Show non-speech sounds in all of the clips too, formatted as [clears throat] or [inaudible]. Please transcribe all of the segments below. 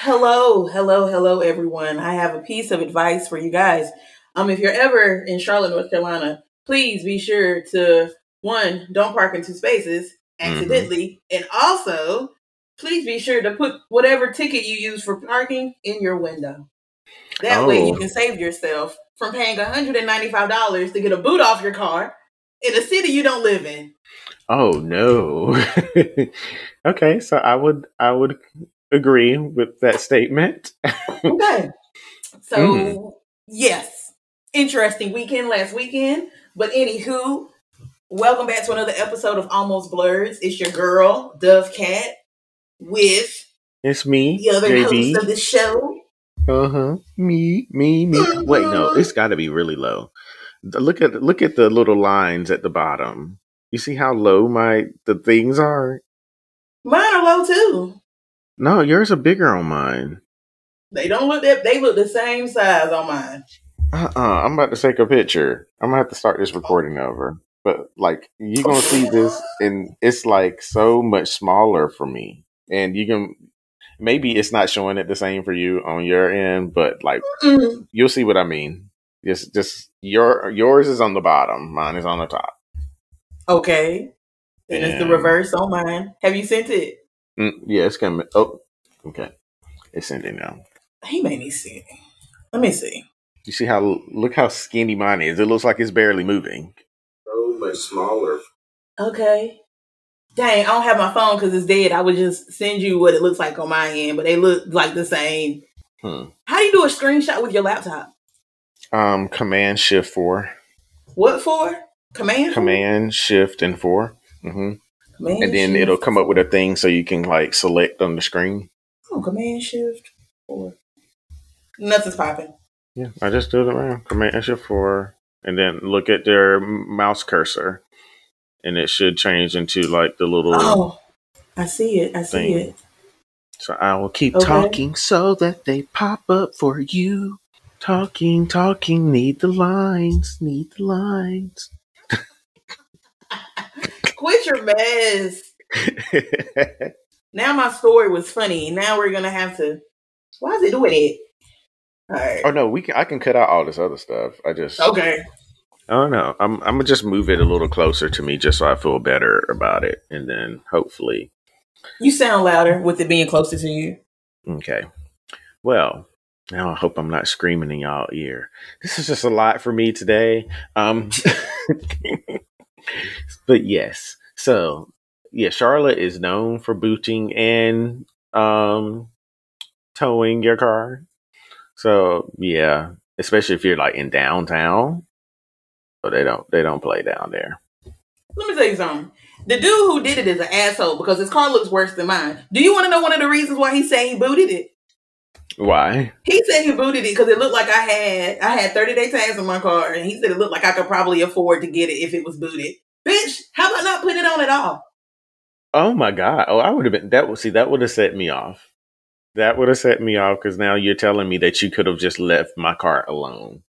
Hello, hello, hello, everyone. I have a piece of advice for you guys. Um, if you're ever in Charlotte, North Carolina, please be sure to one, don't park in two spaces accidentally, and also please be sure to put whatever ticket you use for parking in your window. That way you Oh. can save yourself from paying $195 to get a boot off your car in a city you don't live in. Oh no. [laughs] okay, so I would I would agree with that statement. Okay. So Mhm. yes, interesting weekend last weekend. But anywho, welcome back to another episode of Almost Blerds. It's your girl, Dovekat, with It's me, the other JB. host of the show. Uh huh. Me, me, me. Wait, no, it's got to be really low. Look at look at the little lines at the bottom. You see how low my the things are? Mine are low too. No, yours are bigger on mine. They don't look that they look the same size on mine. Uh uh-uh, I'm about to take a picture. I'm gonna have to start this recording over. But like you gonna see this and it's like so much smaller for me. And you can maybe it's not showing it the same for you on your end, but like Mm, you'll see what I mean. Just just your yours is on the bottom, mine is on the top. okay. and it's the reverse on mine. Have you sent it? Mm, yeah, it's gonna oh okay. It's sending now. He made me see. Let me see. You see how look how skinny mine is. It looks like it's barely moving. So much smaller. Okay. Dang, I don't have my phone because it's dead. I would just send you what it looks like on my end, but they look like the same. Hmm. How do you do a screenshot with your laptop? Um command shift four. What for? Command? Command shift and 4 hmm Command and then shift it'll come up with a thing so you can like select on the screen. Oh, command shift four. Nothing's popping. Yeah, I just do it around command shift four, and then look at their mouse cursor, and it should change into like the little. Oh, I see it. I see Thing. it. So I will keep Okay. talking so that they pop up for you. Talking, talking, need the lines, need the lines. [laughs] Quit your mess. Now my story was funny. Now we're gonna have to. Why is it doing it? All right. oh no, we can. I can cut out all this other stuff. I just. Okay. Oh no, I'm I'm gonna just move it a little closer to me just so I feel better about it, and then hopefully, You sound louder with it being closer to you. okay. Well, now I hope I'm not screaming in y'all ear. This is just a lot for me today. Um, [laughs] [laughs] but yes, so yeah, Charlotte is known for booting and um towing your car. So yeah, especially if you're like in downtown, but they don't they don't play down there. Let me tell you something. The dude who did it is an asshole because his car looks worse than mine. Do you want to know one of the reasons why he said he booted it? Why? He said he booted it because it looked like I had I had 30 day tags on my car, and he said it looked like I could probably afford to get it if it was booted. Bitch, how about not putting it on at all? Oh my god! Oh, I would have been that. Would see that would have set me off. That would have set me off because now you're telling me that you could have just left my car alone,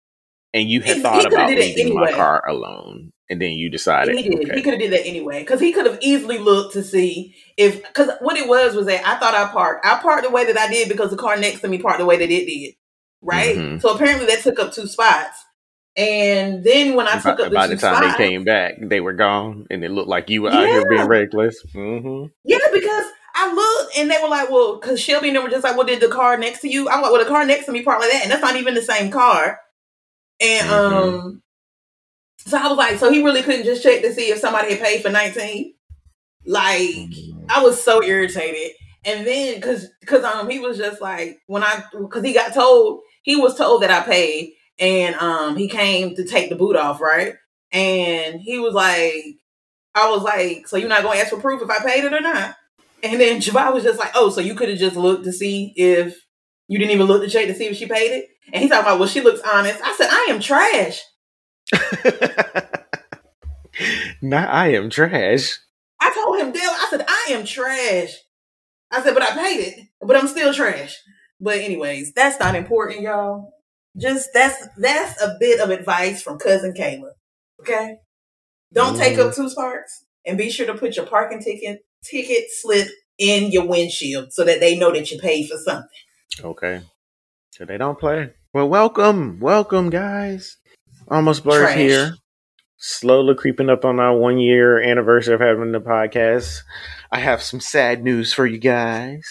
and you had He- thought he about leaving my car alone, and then you decided. he did. He could have did that anyway because he could have easily looked to see if because what it was was that I thought I parked. I parked the way that I did because the car next to me parked the way that it did. Right. Mhm. So apparently that took up two spots. And then when I by, took up the by the time spots, they came back, they were gone, and it looked like you were out here being reckless. hmm Yeah, because I looked and they were like, well, because Shelby and them were just like, well, did the car next to you? I'm like, well, the car next to me parked like that, and that's not even the same car. And Mhm. um, so I was like, so he really couldn't just check to see if somebody had paid for 19. Like, I was so irritated. And then, because because um, he was just like, when I because he got told he was told that I paid, and um, he came to take the boot off, right? And he was like, I was like, so you're not gonna ask for proof if I paid it or not? And then [laughs] Javai was just like, oh, so you could have just looked to see if you didn't even look to check to see if she paid it? And he's talking about, well, she looks honest. I said, I am trash. [laughs] now I am trash. I told him, Dale, I said, I am trash. I said, but I paid it, but I'm still trash. But anyways, that's not important, y'all. Just that's that's a bit of advice from cousin Kayla. Okay? Don't take up mm. two sparks and be sure to put your parking ticket ticket slip in your windshield so that they know that you paid for something. Okay. So they don't play. Well, welcome, welcome, guys. Almost Blerds Trash. here. Slowly creeping up on our one year anniversary of having the podcast. I have some sad news for you guys.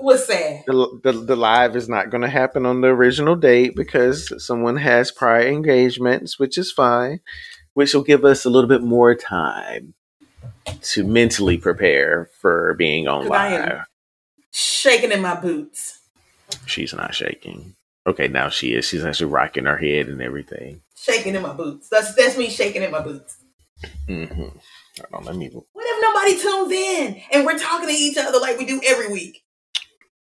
What's sad? The, the, the live is not going to happen on the original date because someone has prior engagements, which is fine, which will give us a little bit more time to mentally prepare for being on 'Cause I am- live. Shaking in my boots. She's not shaking. Okay, now she is. She's actually rocking her head and everything. Shaking in my boots. That's that's me shaking in my boots. Mm-hmm. Hold on, let me. What if nobody tunes in and we're talking to each other like we do every week?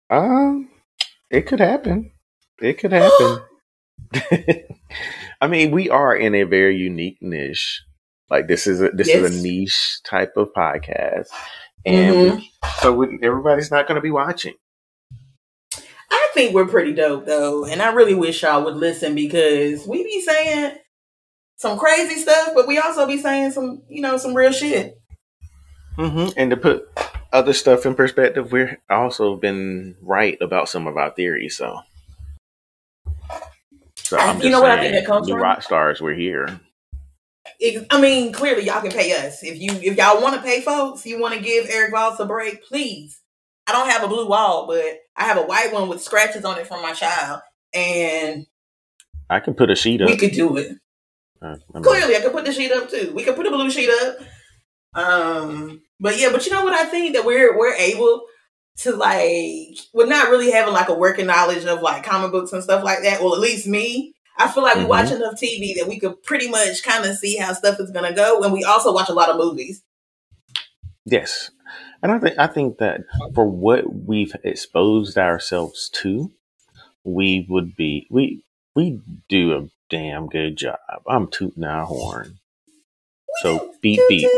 Um, it could happen. It could happen. [gasps] [laughs] I mean, we are in a very unique niche. Like this is a this is a niche type of podcast, and we- so we, everybody's not going to be watching. I think we're pretty dope though, and I really wish y'all would listen because we be saying some crazy stuff, but we also be saying some, you know, some real shit. Mm-hmm. And to put other stuff in perspective, we're also been right about some of our theories. So, so I'm You know what I think that comes new from? rock stars, we're here. Ex- I mean, clearly y'all can pay us if you if y'all want to pay folks. You want to give Eric Voss a break, please. I don't have a blue wall, but I have a white one with scratches on it from my child, and I can put a sheet up. we could do it. Uh, Clearly, I could put the sheet up too. We could put a blue sheet up. Um, but yeah, but you know what I think that we're we're able to like we're not really having like a working knowledge of like comic books and stuff like that. Well, at least me. I feel like we Mhm. watch enough TV that we could pretty much kind of see how stuff is gonna go, and we also watch a lot of movies. Yes, and I think I think that for what we've exposed ourselves to, we would be we we do a damn good job. I'm tooting our horn. So beep beep.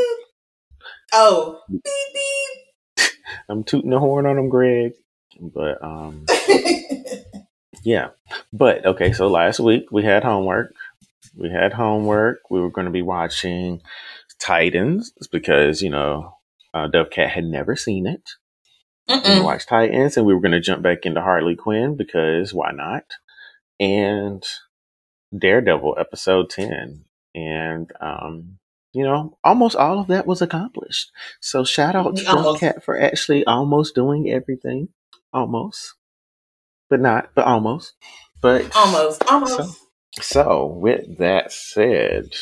Oh, beep [laughs] beep. I'm tooting the horn on them, Greg. But um, [laughs] yeah. But okay, so last week we had homework. We had homework. We were going to be watching Titans because you know uh, Dovekat had never seen it. We Mm-mm. watched Titans, and we were going to jump back into Harley Quinn because why not? And Daredevil episode ten, and um, you know, almost all of that was accomplished. So shout out to. Dovekat for actually almost doing everything, almost, but not, but almost, but Almost, almost. So with that said,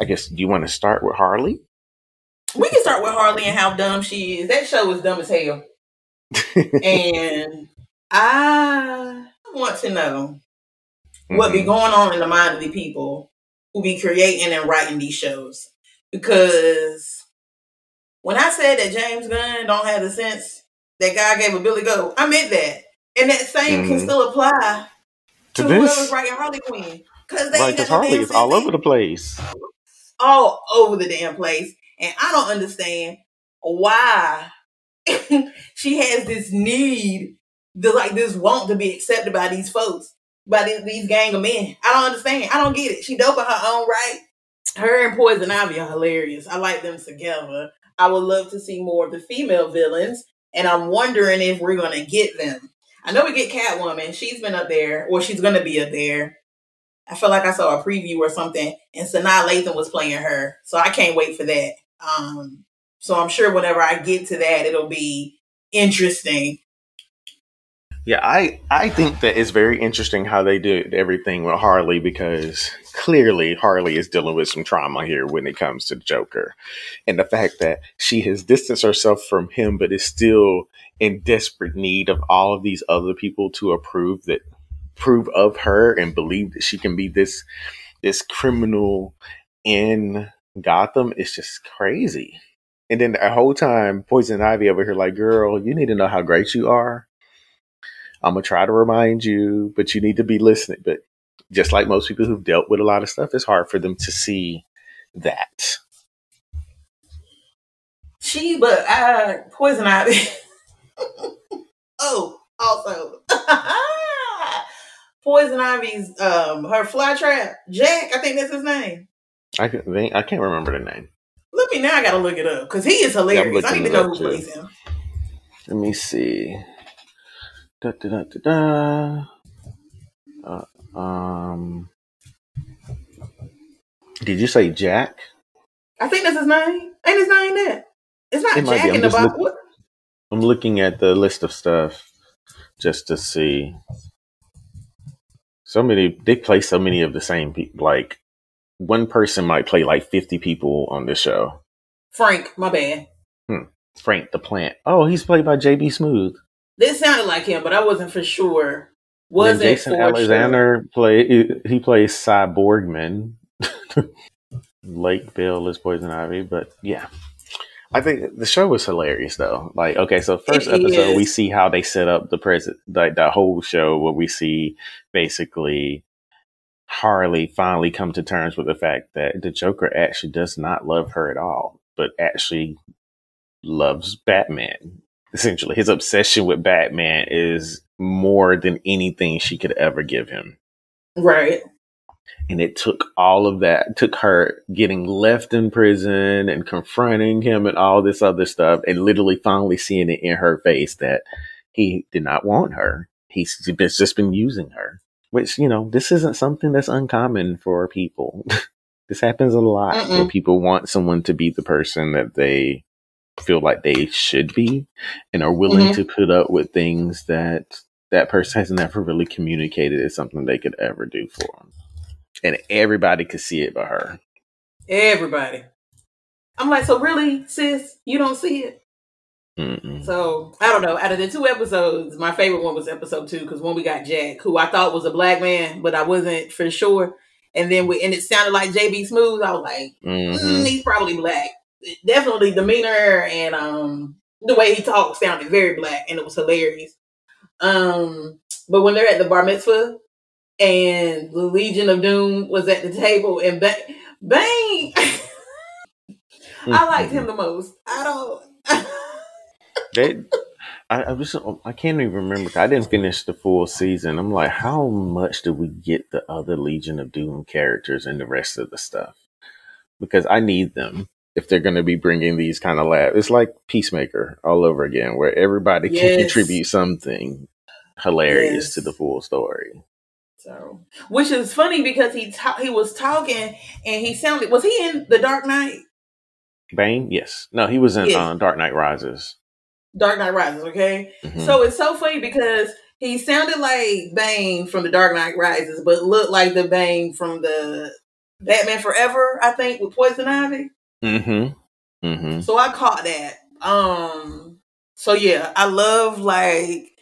I guess do you want to start with Harley? We can start with Harley and how dumb she is. That show is dumb as hell. and I want to know what be Mhm. going on in the mind of the people who be creating and writing these shows. Because when I said that James Gunn don't have the sense that God gave a Billy Goat, I meant that. And that same can Mhm. still apply to, To whoever's writing Harley Quinn. Because they Right, because Harley is all over the place. all over the damn place. And I don't understand why [laughs] she has this need, the like this want to be accepted by these folks, by these, these gang of men. I don't understand. I don't get it. She dope in her own right. Her and Poison Ivy are hilarious. I like them together. I would love to see more of the female villains, and I'm wondering if we're gonna get them. I know we get Catwoman. She's been up there, or she's gonna be up there. I feel like I saw a preview or something, and Sanaa Lathan was playing her, so I can't wait for that. Um, so I'm sure whenever I get to that, it'll be interesting. Yeah, I I think that it's very interesting how they did everything with Harley because clearly Harley is dealing with some trauma here when it comes to Joker, and the fact that she has distanced herself from him, but is still in desperate need of all of these other people to approve that prove of her and believe that she can be this this criminal in Gotham is just crazy. And then the whole time, Poison Ivy over here, like, girl, you need to know how great you are. I'm gonna try to remind you, but you need to be listening. But just like most people who've dealt with a lot of stuff, it's hard for them to see that. She, but uh, Poison Ivy. [laughs] oh, also, [laughs] Poison Ivy's um her fly trap Jack. I think that's his name. I can think I can't remember the name. Let me now. I gotta look it up because he is hilarious. I need to know who too. plays him. Let me see. Da, da, da, da, da. Uh, um, did you say Jack? I think that's his name. Ain't his name that? It's not It Jack in the box. look- I'm looking at the list of stuff just to see. So many. They play so many of the same people. Like one person might play like 50 people on this show. Frank, my bad. Hmm. Frank the Plant. Oh, he's played by JB Smoove. This sounded like him, but I wasn't for sure. Wasn't Jason for Alexander play he plays Sy Borgman. [laughs] Lake Bell is Poison Ivy, but yeah. I think the show was hilarious though. Like, okay, so first episode we see how they set up the present like the whole show where we see basically Harley finally come to terms with the fact that the Joker actually does not love her at all, but actually loves Batman. Essentially, his obsession with Batman is more than anything she could ever give him. Right. And it took all of that, took her getting left in prison and confronting him and all this other stuff, and literally finally seeing it in her face that he did not want her. He's just been using her, which, you know, this isn't something that's uncommon for people. [laughs] this happens a lot where Mm-mm. people want someone to be the person that they feel like they should be and are willing Mhm. to put up with things that that person has never really communicated as something they could ever do for them. And everybody could see it but her. Everybody. I'm like, so really, sis, you don't see it? Mm-mm. So I don't know. Out of the two episodes, my favorite one was episode two because when we got Jack, who I thought was a black man, but I wasn't for sure. And then we and it sounded like JB Smoove. I was like, Mhm. mm, he's probably black. Definitely demeanor and um the way he talked sounded very black, and it was hilarious. Um, but when they're at the bar mitzvah and the Legion of Doom was at the table and Bang, Bang [laughs] I liked him the most. I don't. [laughs] They, I, I was, I can't even remember. I didn't finish the full season. I'm like, how much do we get the other Legion of Doom characters and the rest of the stuff? Because I need them if they're going to be bringing these kind of lab. It's like Peacemaker all over again, where everybody can contribute something hilarious Yes. to the full story. So, which is funny because he ta- he was talking and he sounded was he in the Dark Knight? Bane, yes, no, he was in Yes. uh, Dark Knight Rises. Dark Knight Rises, okay? Mhm. So it's so funny because he sounded like Bane from the Dark Knight Rises, but looked like the Bane from the Batman Forever, I think, with Poison Ivy. Mm-hmm. Mm-hmm. So I caught that. Um so yeah, I love like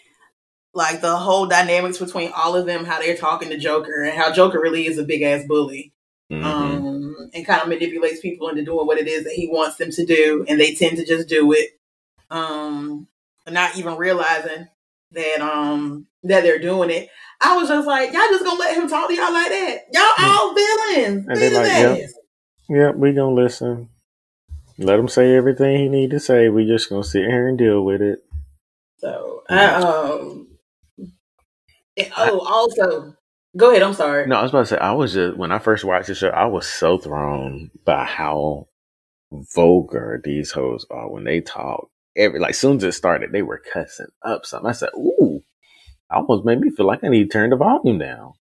like the whole dynamics between all of them, how they're talking to Joker and how Joker really is a big ass bully. Mm-hmm. um, and kind of manipulates people into doing what it is that he wants them to do, and they tend to just do it, um, not even realizing that um that they're doing it. I was just like, y'all just gonna let him talk to y'all like that? Y'all all villains, And they like, yep, Yeah, we gonna listen. Let him say everything he need to say. We just gonna sit here and deal with it. So, I, um, and- oh, also, go ahead. I'm sorry. No, I was about to say I was just when I first watched the show, I was so thrown by how vulgar these hoes are when they talk. Every like soon as it started, they were cussing up something. I said, "Ooh." Almost made me feel like I need to turn the volume down.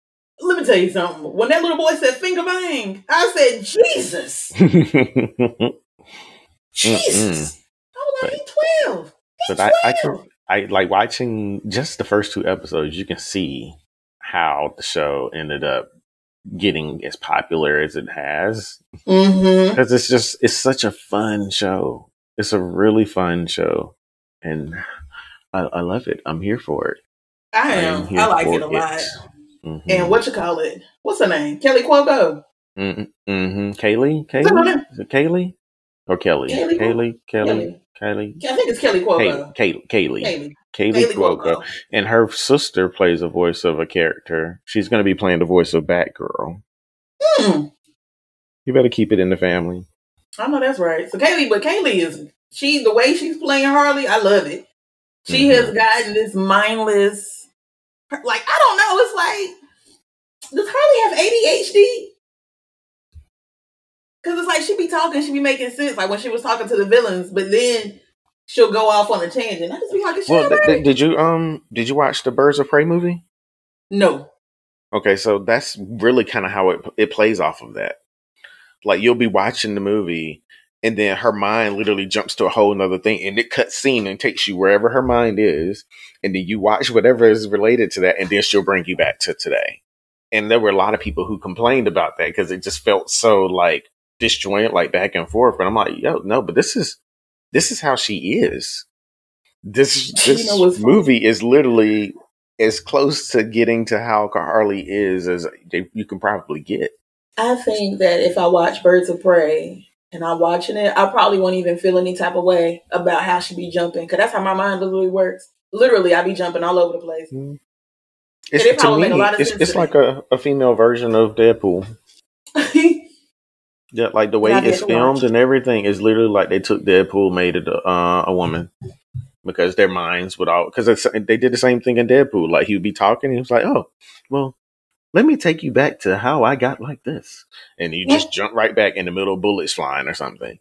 Let me tell you something. When that little boy said finger bang, I said, Jesus, [laughs] Jesus. I was like, he's 12. but I, I can I like watching just the first two episodes. You can see how the show ended up getting as popular as it has Mm-hmm. because it's just it's such a fun show. It's a really fun show, and I, I love it. I'm here for it. I am am. I like it a lot. Mhm. And what you call it? What's her name? Kelly Cuoco. Mhm, mhm. Kaylee, Is that her Kaylee, is it Kaylee or Kelly? Kaylee? Kaylee, Kelly, Kelly. Kaylee, I think it's Kelly Cuoco. Kaylee, Kaylee, Kaylee. Kaylee, Cuoco. Cuoco. and her sister plays a voice of a character. She's going to be playing the voice of Batgirl. Hmm. You better keep it in the family. I know that's right. So Kaylee, but Kaylee is she the way she's playing Harley, I love it. She Mhm. has gotten this mindless like I don't know, it's like does Harley have ADHD? Cause it's like she be talking, she be making sense, like when she was talking to the villains, but then she'll go off on a tangent. I just be like, Well, th- th- did you um did you watch the Birds of Prey movie? no. Okay, so that's really kind of how it it plays off of that. Like you'll be watching the movie, and then her mind literally jumps to a whole nother thing, and it cuts scene and takes you wherever her mind is, and then you watch whatever is related to that, and then she'll bring you back to today. And there were a lot of people who complained about that because it just felt so like disjointed, like back and forth. But I'm like, yo, no, but this is this is how she is. This You this know what's funny? movie is literally as close to getting to how Harley is as you can probably get. I think that if I watch Birds of Prey and I'm watching it, I probably won't even feel any type of way about how she be jumping because that's how my mind literally works. Literally, I be jumping all over the place. It's, it to probably me, make a lot of it's, sense it's to like a, a female version of Deadpool. [laughs] Yeah, like the way it's filmed and everything is literally like they took Deadpool, made it a, uh, a woman because their minds would all because they did the same thing in Deadpool. Like he would be talking, and he was like, "Oh, well, let me take you back to how I got like this," and you just jump right back in the middle of bullets flying or something.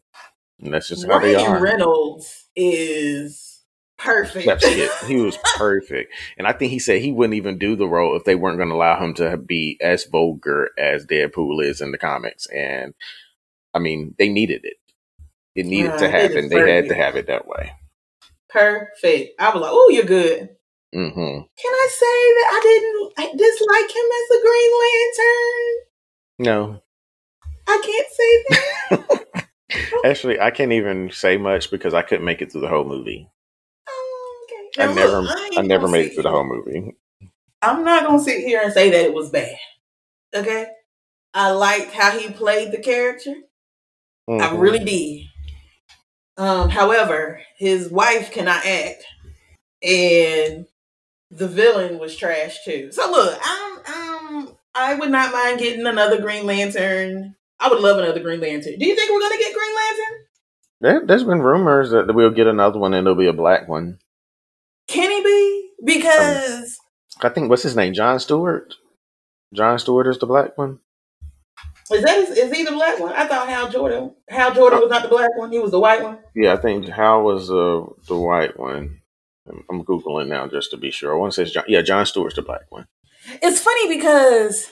And that's just how they Ryan are. Reynolds is perfect. [laughs] He was perfect, and I think he said he wouldn't even do the role if they weren't going to allow him to be as vulgar as Deadpool is in the comics. And I mean, they needed it. It needed Right, to happen. They had to have it that way. perfect. I was like, oh, you're good. Hmm Can I say that I didn't dislike him as a Green Lantern? No, I can't say that. [laughs] actually, I can't even say much because I couldn't make it through the whole movie. Oh, okay. I never, look, ain't I never made it through the whole movie. I'm not gonna sit here and say that it was bad. Okay. I liked how he played the character. I Mhm. really did. Um, however, his wife cannot act, and the villain was trash too. So look, I'm, um, I would not mind getting another Green Lantern. I would love another Green Lantern. Do you think we're gonna get Green Lantern? There, there's been rumors that we'll get another one and it'll be a black one. Can he be? Because I think what's his name, John Stewart. John Stewart is the black one. is that is, is he the black one? I thought Hal Jordan. Hal Jordan was not the black one. He was the white one. Yeah, I think Hal was uh, the white one. I'm- I'm googling now just to be sure. I want to say John. Yeah, John Stewart's the black one. It's funny because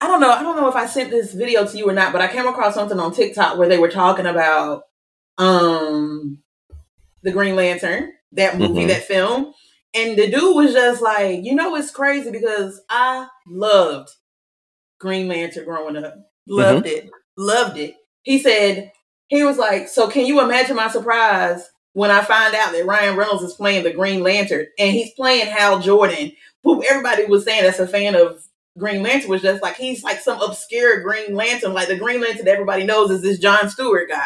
I don't know. I don't know if I sent this video to you or not, but I came across something on TikTok where they were talking about um the Green Lantern, that movie, Mhm. that film, and the dude was just like, you know, it's crazy because I loved Green Lantern growing up, loved it, loved it. He said he was like, so can you imagine my surprise when I find out that Ryan Reynolds is playing the Green Lantern and he's playing Hal Jordan, who everybody was saying that's a fan of Green Lantern was just like he's like some obscure Green Lantern, like the Green Lantern that everybody knows is this John Stewart guy.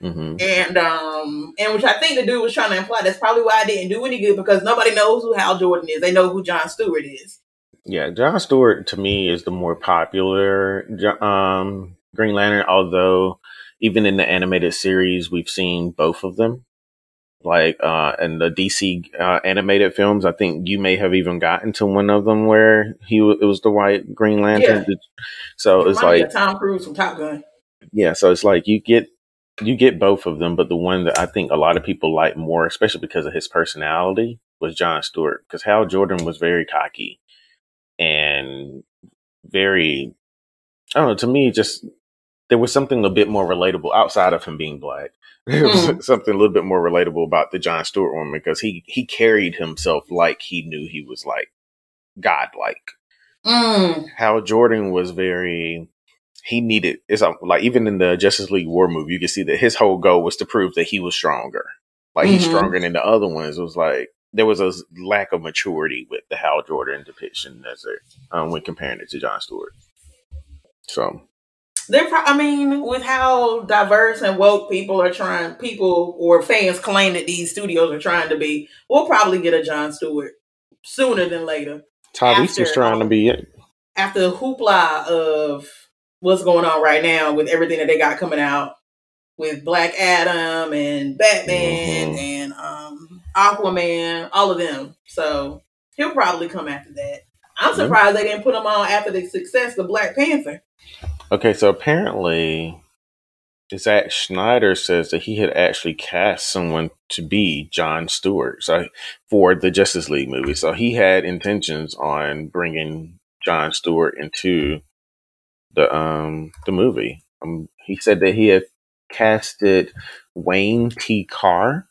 hmm And um and which I think the dude was trying to imply that's probably why I didn't do any good because nobody knows who Hal Jordan is. They know who John Stewart is. Yeah, John Stewart to me is the more popular um, Green Lantern. Although even in the animated series, we've seen both of them. Like uh, in the DC uh, animated films, I think you may have even gotten to one of them where he wa- it was the white Green Lantern. So it's like Tom Cruise from Top Gun. yeah, so it's like you get you get both of them, but the one that I think a lot of people like more, especially because of his personality, was John Stewart. Because Hal Jordan was very cocky and very, I don't know. To me, just there was something a bit more relatable outside of him being black. [laughs] There was Mm. something a little bit more relatable about the John Stewart one because he he carried himself like he knew he was like godlike. Mm. Hal Jordan was very he needed it's like even in the Justice League War movie, you can see that his whole goal was to prove that he was stronger. Like he's Mhm. stronger than the other ones. It was like there was a lack of maturity with the Hal Jordan depiction as a um, when comparing it to John Stewart. So They're, pro- I mean, with how diverse and woke people are trying, people or fans claim that these studios are trying to be, we'll probably get a John Stewart sooner than later. Tyrese After was trying to be it. After the hoopla of what's going on right now with everything that they got coming out with Black Adam and Batman Mhm. and um, Aquaman, all of them. So he'll probably come after that. I'm surprised they didn't put them on after the success of Black Panther. Okay, so apparently Zack Snyder says that he had actually cast someone to be John Stewart so, for the Justice League movie. So he had intentions on bringing John Stewart into the um the movie. Um, he said that he had casted Wayne T. Carr.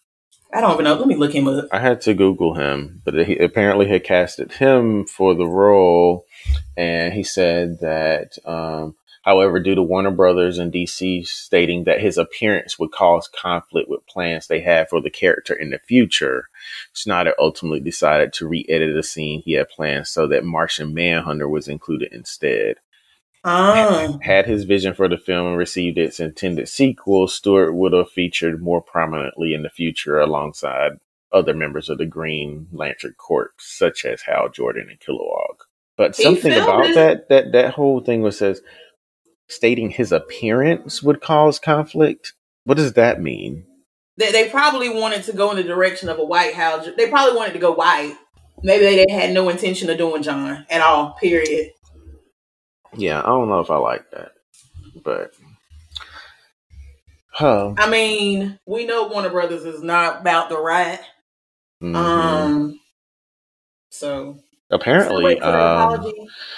I don't even know. Let me look him up. I had to Google him, but he apparently had casted him for the role, and he said that um, However, due to Warner Brothers and DC stating that his appearance would cause conflict with plans they had for the character in the future, Snyder ultimately decided to re edit a scene he had planned so that Martian Manhunter was included instead. Oh. Had his vision for the film and received its intended sequel, Stewart would have featured more prominently in the future alongside other members of the Green Lantern Corps, such as Hal Jordan and Kilowog. But He something about it? that that that whole thing was says stating his appearance would cause conflict. What does that mean? They, they probably wanted to go in the direction of a white house. They probably wanted to go white. Maybe they, they had no intention of doing John at all. Period. Yeah, I don't know if I like that, but huh. I mean, we know Warner Brothers is not about the right. Mhm. Um. So apparently, um,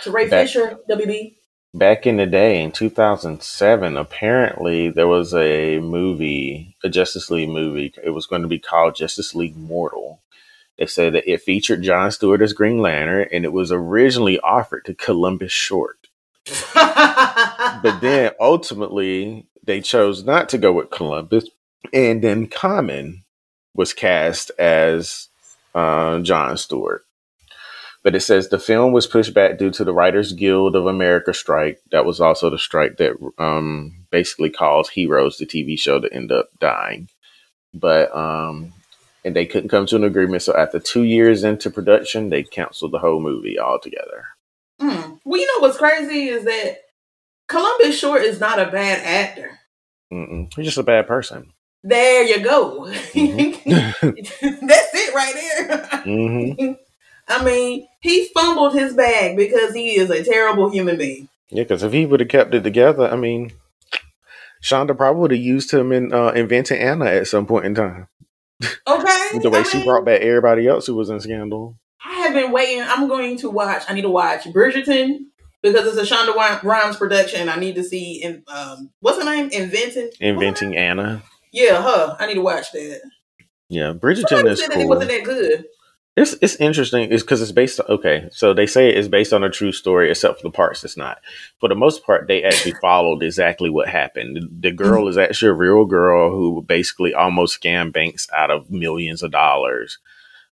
to Ray back- Fisher, WB. back in the day in 2007 apparently there was a movie a justice league movie it was going to be called justice league mortal they said that it featured john stewart as green lantern and it was originally offered to columbus short [laughs] but then ultimately they chose not to go with columbus and then common was cast as uh, john stewart but it says the film was pushed back due to the Writers Guild of America strike. That was also the strike that um, basically caused Heroes, the TV show, to end up dying. But um, and they couldn't come to an agreement. So after two years into production, they canceled the whole movie altogether. Well, you know what's crazy is that Columbus Short is not a bad actor. Mm-mm. He's just a bad person. There you go. Mhm. [laughs] That's it right there. hmm [laughs] I mean, he fumbled his bag because he is a terrible human being. Yeah, because if he would have kept it together, I mean, Shonda probably would have used him in uh, Inventing Anna at some point in time. Okay. [laughs] The way I she mean, brought back everybody else who was in Scandal. I have been waiting. I'm going to watch. I need to watch Bridgerton because it's a Shonda Rhimes production. I need to see. In, um, what's her name? Inventing. Inventing Anna. Yeah, her. I need to watch that. Yeah, Bridgerton Somebody is that it cool. wasn't that good. It's it's interesting. It's because it's based. Okay, so they say it's based on a true story, except for the parts it's not. For the most part, they actually [laughs] followed exactly what happened. The, the girl is actually a real girl who basically almost scammed banks out of millions of dollars,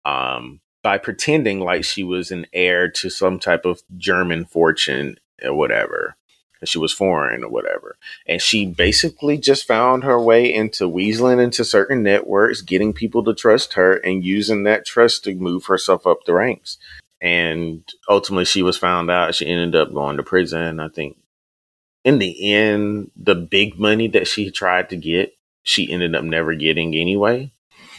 um, by pretending like she was an heir to some type of German fortune or whatever. She was foreign or whatever, and she basically just found her way into weaseling into certain networks, getting people to trust her, and using that trust to move herself up the ranks. And ultimately, she was found out. She ended up going to prison. I think in the end, the big money that she tried to get, she ended up never getting anyway.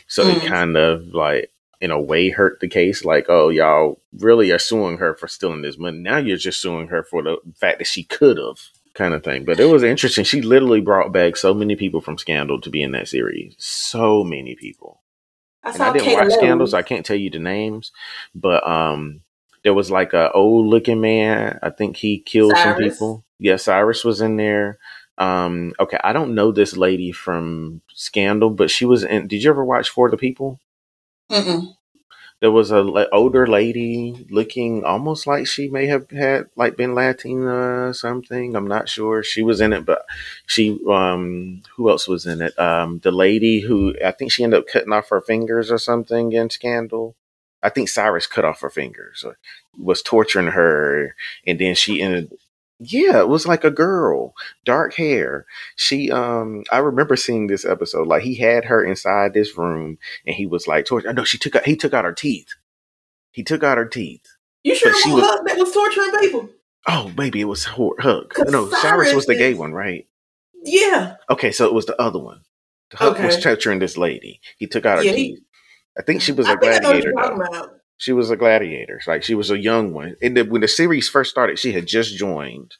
So it Mm. kind of like, in a way, hurt the case. Like, oh, y'all really are suing her for stealing this money. Now you're just suing her for the fact that she could have, kind of thing. But it was interesting. She literally brought back so many people from Scandal to be in that series. So many people I and I didn't Kate watch Lowe. Scandal, so I can't tell you the names. But um, there was like a old looking man. I think he killed some people. Yeah, Cyrus was in there. Um, okay, I don't know this lady from Scandal, but she was in. Did you ever watch For the People? Mm-mm. There was a older lady looking almost like she may have had like been Latina something. I'm not sure. She was in it, but she um who else was in it? Um the lady who I think she ended up cutting off her fingers or something in Scandal. I think Cyrus cut off her fingers or was torturing her and then she ended yeah, it was like a girl, dark hair. She um I remember seeing this episode. Like he had her inside this room and he was like torture. No, she took out he took out her teeth. He took out her teeth. You sure she it was- Huck that was torturing people? Oh, maybe it was Huck. 'Cause No, Cyrus was the gay one, right? Yeah. Okay, so it was the other one. The Huck was torturing this lady. He took out her Yeah, he- teeth. I think she was I a I know what gladiator you're though. talking about. She was a gladiator. Like she was a young one. And the, when the series first started, she had just joined.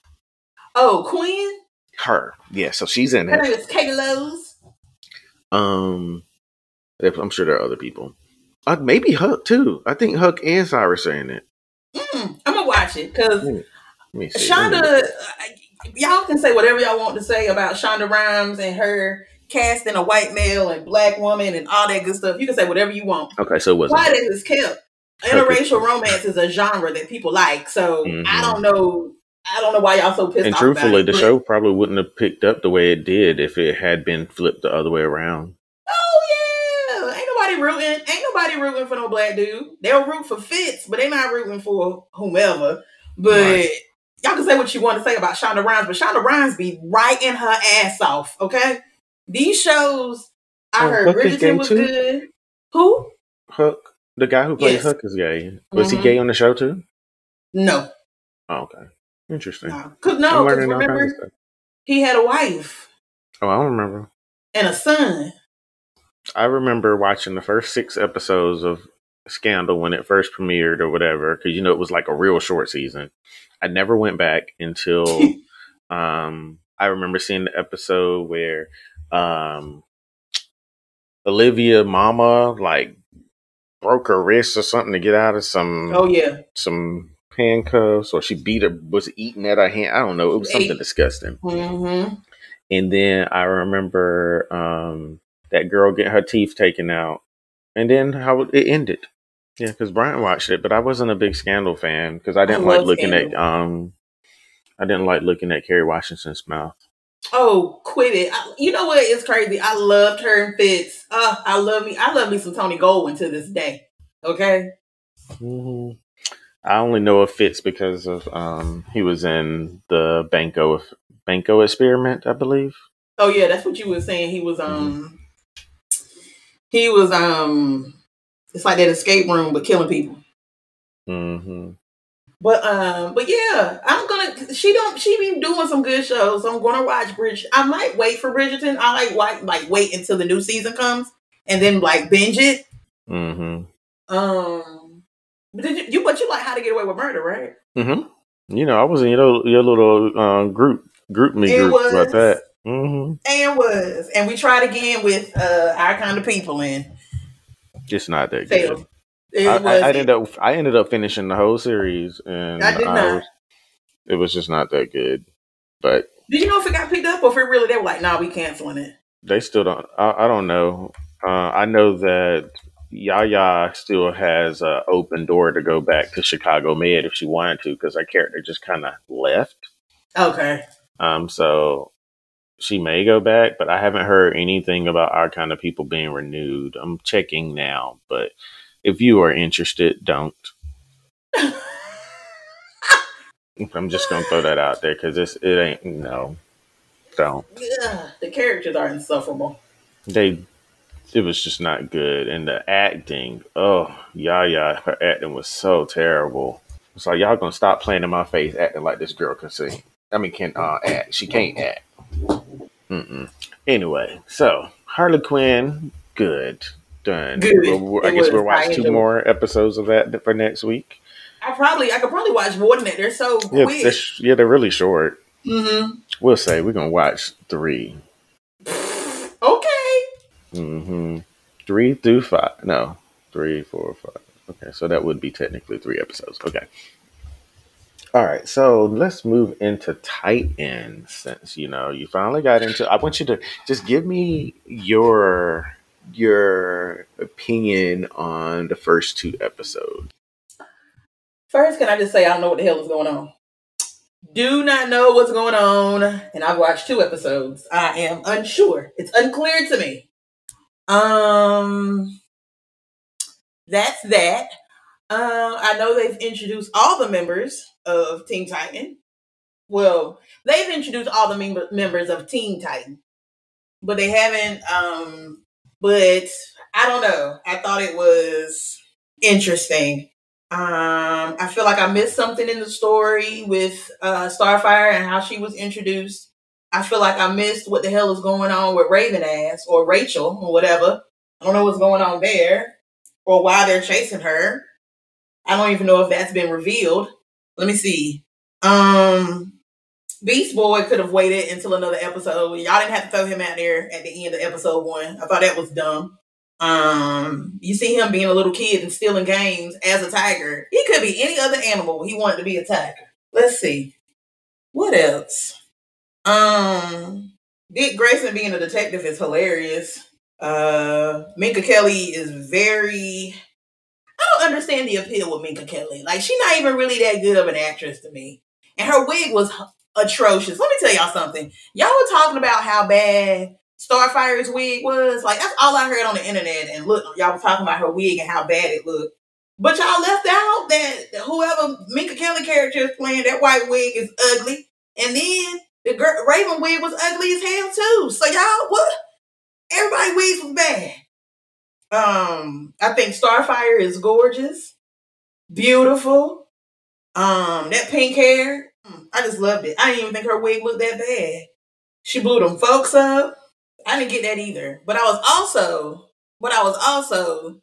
Oh, Quinn? Her, yeah. So she's in Her it. name is Katie Lowes. Um, I'm sure there are other people. Uh, maybe Huck too. I think Huck and Cyrus are in it. Mm, I'm gonna watch it because Let me. Shonda, y'all can say whatever y'all want to say about Shonda Rhimes and her casting a white male and black woman and all that good stuff. You can say whatever you want. Okay, so it wasn't. Why that is kept. Interracial romance is a genre that people like, so Mhm. I don't know. I don't know why y'all so pissed And off. truthfully, about the it, but- show probably wouldn't have picked up the way it did if it had been flipped the other way around. Oh yeah, ain't nobody rooting. Ain't nobody rooting for no black dude. They'll root for Fitz, but they're not rooting for whomever. But Right. y'all can say what you want to say about Shonda Rhimes, but Shonda Rhimes be writing her ass off. Okay, these shows. I Oh, heard Huck Bridgerton was too? good. Who? Huck, the guy who plays Yes. Huck, is gay. Was Mhm. he gay on the show too? No, Oh, okay, interesting. no, cause I'm no, 'cause learning of remember he had a wife Oh, I don't remember. and a son. I remember watching the first six episodes of Scandal when it first premiered or whatever, because you know it was like a real short season. I never went back until [laughs] um, I remember seeing the episode where um, Olivia Mama like broke her wrist or something to get out of some Oh yeah, some handcuffs, or she beat her was eating at her hand. I don't know. It was something Ate. disgusting. mm-hmm. And then I remember um, that girl getting her teeth taken out, and then how it ended. Yeah, because Brian watched it, but I wasn't a big Scandal fan because I didn't like love looking at um, I didn't like looking at Kerry Washington's mouth. Oh, quit it! I, you know what? It's crazy? I loved her and Fitz. Uh, I love me. I love me some Tony Goldwyn to this day. Okay. hmm I only know of Fitz because of um, he was in the Banco Banco experiment, I believe. Oh yeah, that's what you were saying. He was um, he was um, it's like that escape room, but killing people. hmm But um, but yeah, I'm gonna. She don't. She be doing some good shows. So I'm gonna watch Bridge. I might wait for Bridgerton. I like like like wait until the new season comes and then like binge it. Mm-hmm. Um, but did you, you but you like How to Get Away with Murder, right? Mm-hmm. You know, I was in your little, your little uh, group GroupMe It group was. about that. Mm-hmm. And was and we tried again with uh our kind of people and It's not that failed. good. I, was. I, I ended up I ended up finishing the whole series, and I did not. was, it was just not that good. But Did you know if it got picked up or if it really they were like, nah, we canceling it. they still don't. I, I don't know. Uh, I know that Yaya still has an open door to go back to Chicago Med if she wanted to, because her character just kind of left. Okay. Um, so she may go back, but I haven't heard anything about our kind of people being renewed. I'm checking now, but if you are interested, don't. [laughs] I'm just gonna throw that out there because it's it ain't no, don't. Ugh, the characters are insufferable. They it was just not good, and the acting, oh yeah, yeah, her acting was so terrible. It's like y'all gonna stop playing in my face, acting like this girl can sing. I mean, can uh, act? She can't act. Mm-mm. Anyway, so Harley Quinn, good, done. Well, I guess we'll watch two more episodes of that for next week. I probably I could probably watch more than that. They're so Yeah, quick. they're, yeah, they're really short. mm-hmm. We'll say we're gonna watch three. Okay. hmm Three through five. No, three, four, five. Okay, so that would be technically three episodes. Okay. All right, so let's move into Titan since you know you finally got into. I want you to just give me your your opinion on the first two episodes. First, can I just say I don't know what the hell is going on? Do not know what's going on, and I've watched two episodes. I am unsure. It's unclear to me. Um, that's that. Um, I know they've introduced all the members of Team Titan. Well, they've introduced all the mem- members of Team Titan, but they haven't. Um, but I don't know. I thought it was interesting. Um, I feel like I missed something in the story with uh, Starfire and how she was introduced. I feel like I missed what the hell is going on with Raven Ass or Rachel or whatever. I don't know what's going on there or why they're chasing her. I don't even know if that's been revealed. Let me see. Um, Beast Boy could have waited until another episode. Y'all didn't have to throw him out there at the end of episode one. I thought that was dumb. Um, you see him being a little kid and stealing games as a tiger. He could be any other animal. He wanted to be a tiger. Let's see. What else? Um, Dick Grayson being a detective is hilarious. Uh, Minka Kelly is very. I don't understand the appeal with Minka Kelly. Like, she's not even really that good of an actress to me. And her wig was atrocious. Let me tell y'all something. Y'all were talking about how bad Starfire's wig was. Like, that's all I heard on the internet. And look, y'all were talking about her wig and how bad it looked. But y'all left out that whoever Minka Kelly character is playing, that white wig is ugly. And then the girl, Raven wig was ugly as hell too. So y'all, what? Everybody wigs was bad. Um, I think Starfire is gorgeous, beautiful. Um, that pink hair, I just loved it. I didn't even think her wig looked that bad. She blew them folks up. I didn't get that either. But I was also, but I was also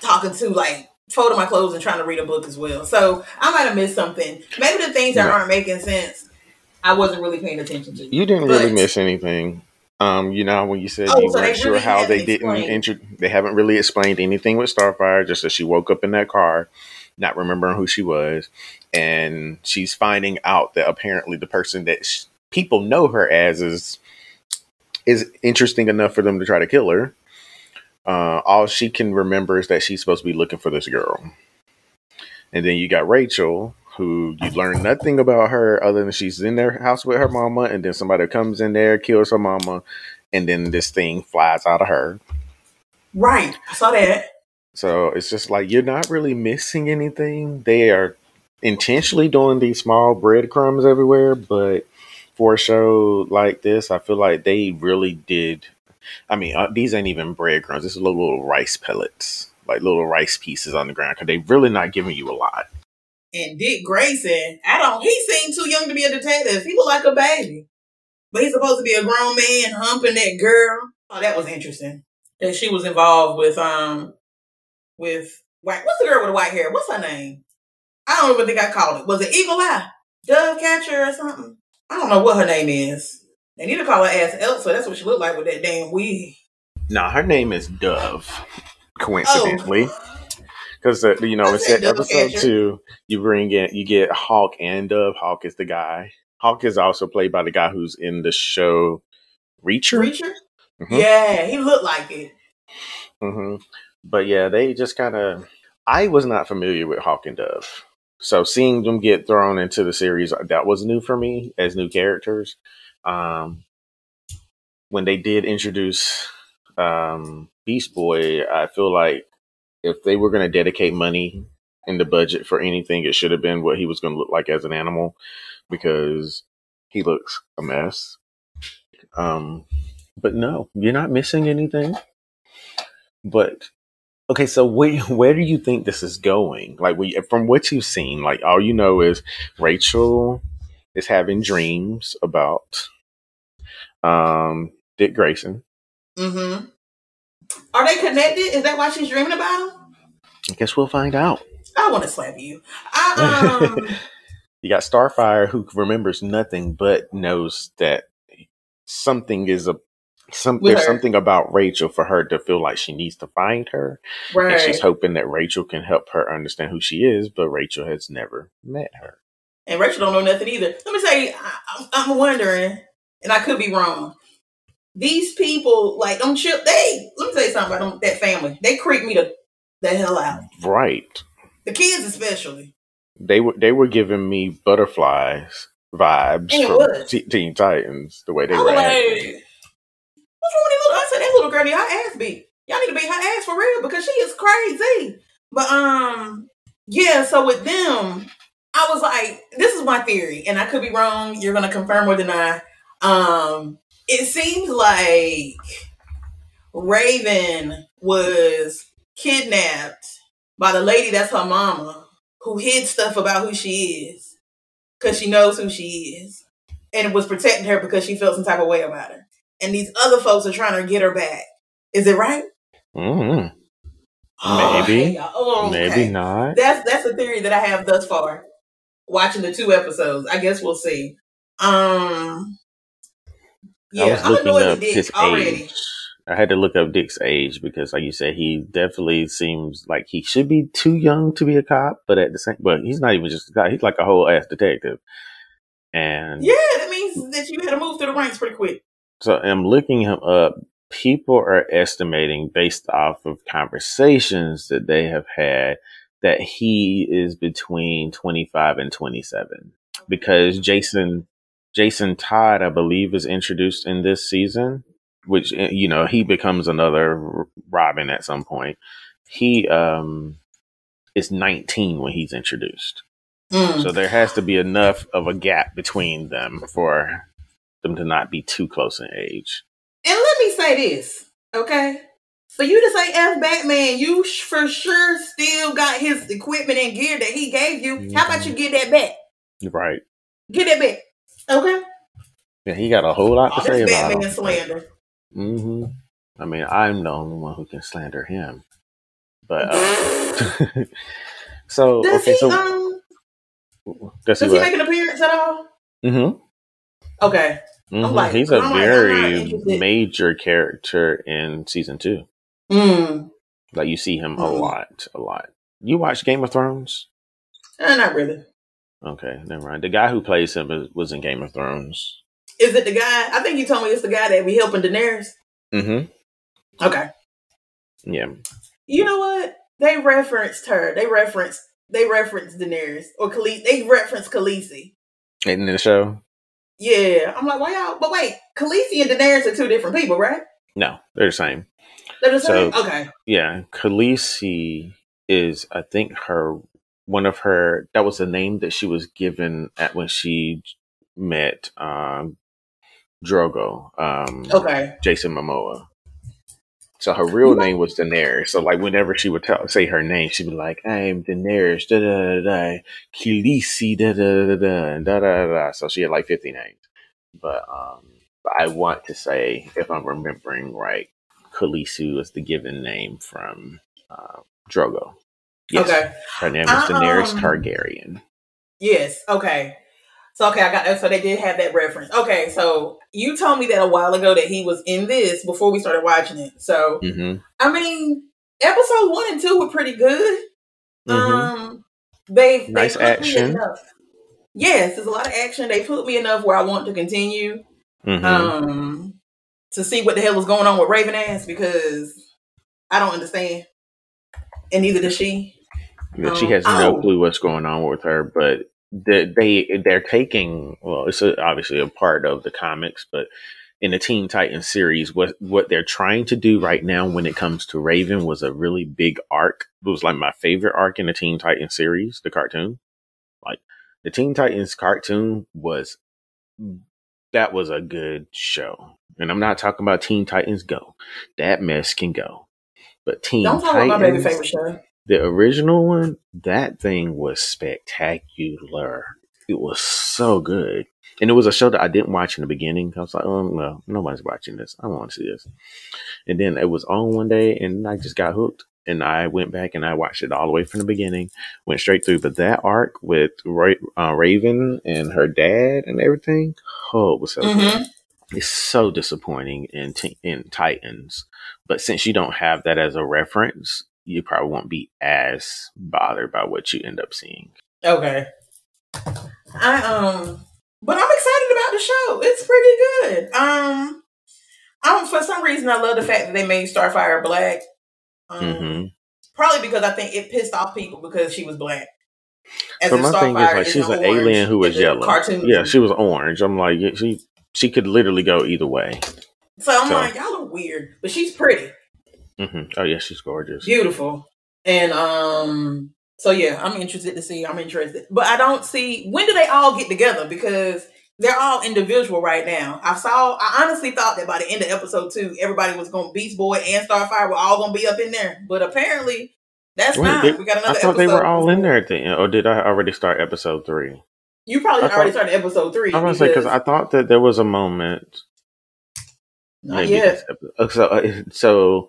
talking to like folding my clothes and trying to read a book as well. So I might have missed something. Maybe the things that aren't making sense, I wasn't really paying attention to. You didn't but, really miss anything. Um, you know, when you said oh, you so weren't sure really how they didn't intro- they haven't really explained anything with Starfire, just that she woke up in that car, not remembering who she was, and she's finding out that apparently the person that sh- people know her as is is interesting enough for them to try to kill her. Uh, all she can remember is that she's supposed to be looking for this girl. And then you got Rachel, who you learn nothing about her other than she's in their house with her mama, and then somebody comes in there, kills her mama, and then this thing flies out of her. Right. I saw that. So it's just like you're not really missing anything. They are intentionally doing these small breadcrumbs everywhere, but for a show like this, I feel like they really did. I mean, uh, these ain't even breadcrumbs. This is little, little rice pellets, like little rice pieces on the ground, because they really not giving you a lot. And Dick Grayson, I don't. He seemed too young to be a detective. He looked like a baby, but he's supposed to be a grown man humping that girl. Oh, that was interesting. That she was involved with um with white. What's the girl with the white hair? What's her name? I don't even think I called it. Was it Eagle Eye, Dove Catcher, or something? I don't know what her name is. They need to call her ass Elsa. That's what she looked like with that damn wig. Nah, her name is Dove. Coincidentally. Oh because uh, you know it's that episode two. You bring in you get Hawk and Dove. Hawk is the guy. Hawk is also played by the guy who's in the show Reacher. Reacher. Mm-hmm. Yeah, he looked like it. Mm-hmm. But yeah, they just kind of. I was not familiar with Hawk and Dove, so seeing them get thrown into the series that was new for me as new characters. Um, when they did introduce um, Beast Boy, I feel like if they were going to dedicate money in the budget for anything, it should have been what he was going to look like as an animal because he looks a mess. Um, but no, you're not missing anything. But okay, so where [laughs] where do you think this is going? Like, we, from what you've seen, like all you know is Rachel is having dreams about um Dick Grayson. Mm-hmm. Are they connected? Is that why she's dreaming about him? I guess we'll find out. I want to slap you. I, [laughs] um... you got Starfire who remembers nothing but knows that something is a some there's her. something about Rachel for her to feel like she needs to find her. Right. And she's hoping that Rachel can help her understand who she is, but Rachel has never met her. And Rachel don't know nothing either. Let me say, I, I'm wondering, and I could be wrong these people, like them chip, they let me tell you something about them, that family. They creep me the, the hell out. Right. The kids especially. They were they were giving me butterflies vibes from Teen Titans, the way they were like, What's wrong with little I said that little girl need her ass beat. Y'all need to beat her ass for real because she is crazy. But um yeah, so with them, I was like, this is my theory, and I could be wrong. You're gonna confirm or deny. Um, it seems like Raven was kidnapped by the lady that's her mama who hid stuff about who she is because she knows who she is and was protecting her because she felt some type of way about her. And these other folks are trying to get her back. Is it right? Mm-hmm. Oh, maybe. Oh, okay. Maybe not. That's that's a theory that I have thus far. Watching the two episodes. I guess we'll see. Um, I yeah, was I'm looking up his already. age. I had to look up Dick's age because, like you said, he definitely seems like he should be too young to be a cop, but at the same, but he's not even just a cop. He's like a whole ass detective. And Yeah, that means that you had to move through the ranks pretty quick. So I'm looking him up. People are estimating based off of conversations that they have had that he is between 25 and 27 because Jason Jason Todd, I believe, is introduced in this season, which eh, you know he becomes another Robin at some point. He um is 19 when he's introduced, Mm. so there has to be enough of a gap between them for them to not be too close in age. And let me say this, okay? For you to say F Batman, you sh- for sure still got his equipment and gear that he gave you. How about you get that back? Right? Get that back. Okay? Yeah, he got a whole lot to say about Batman him. slander. hmm I mean, I'm the only one who can slander him, but uh, [laughs] [laughs] so Does okay, he so um does he does he what? make an appearance at all? Mm-hmm. Okay. Mhm. like- He's a I'm like, very interested. major character in season two. Mm. Like you see him a Mm. lot, a lot. You watch Game of Thrones? Uh, not really. Okay, never mind. The guy who plays him is, was in Game of Thrones. Is it the guy? I think you told me it's the guy that be helping Daenerys. Mm-hmm. Okay. Yeah. You know what? They referenced her. They referenced they referenced Daenerys or Khaleesi. They referenced Khaleesi. In the show? Yeah, I'm like, why y'all? But wait, Khaleesi and Daenerys are two different people, right? No, they're the same. They're the So- same. okay. Yeah, Khaleesi is, I think, her one of her. That was the name that she was given at when she met um, Drogo, um, Okay. Jason Momoa. So her real name was Daenerys. So like whenever she would tell, say her name, she'd be like, "I'm Daenerys, da da da da, Khaleesi, da da da da, da da da." So she had like fifty names. But um, I want to say, if I'm remembering right, Khaleesi was the given name from uh, Drogo. Yes, Okay. her name was Daenerys Um, Targaryen. Yes. Okay. So okay, I got that. So they did have that reference. Okay. So you told me that a while ago that he was in this before we started watching it. So hmm I mean, episode one and two were pretty good. hmm Um, they they Nice me action. Yes, there's a lot of action. They put me enough where I want to continue. hmm Um, to see what the hell is going on with Raven ass because I don't understand, and neither does she. Yeah, she Um, has no oh. clue what's going on with her, but they, they they're taking well, it's a, obviously a part of the comics, but in the Teen Titans series, what what they're trying to do right now when it comes to Raven was a really big arc. It was like my favorite arc in the Teen Titans series, the cartoon. Like the Teen Titans cartoon was that was a good show, and I'm not talking about Teen Titans Go. That mess can go, but Teen Titans Don't talk Titans about my baby favorite show. The original one, that thing was spectacular. It was so good. And it was a show that I didn't watch in the beginning. I was like, oh, no, nobody's watching this. I don't want to see this. And then it was on one day and I just got hooked. And I went back and I watched it all the way from the beginning, went straight through. But that arc with Ra- uh, Raven and her dad and everything, oh, it was so good Mhm. it's so disappointing in t- in Titans. But since you don't have that as a reference, you probably won't be as bothered by what you end up seeing. Okay. I um, but I'm excited about the show. It's pretty good. Um, um, for some reason I love the fact that they made Starfire black. Um, hmm probably because I think it pissed off people because she was black. As if my thing is Starfire like she's an an alien who was yellow. Cartoon. Yeah, she was orange. I'm like, she she could literally go either way. So I'm So- like, y'all are weird, but she's pretty, hmm Oh yeah, she's gorgeous. beautiful, and um. So yeah, I'm interested to see. I'm interested, but I don't see when do they all get together because they're all individual right now. I saw. I honestly thought that by the end of episode two, everybody was going to Beast Boy and Starfire were all going to be up in there, but apparently that's Wait, not. they- we got I another. thought they were all in there at the end, or did I already start episode three? You probably I already started episode three. I was say because I thought that there was a moment not yet. uh, So, uh, so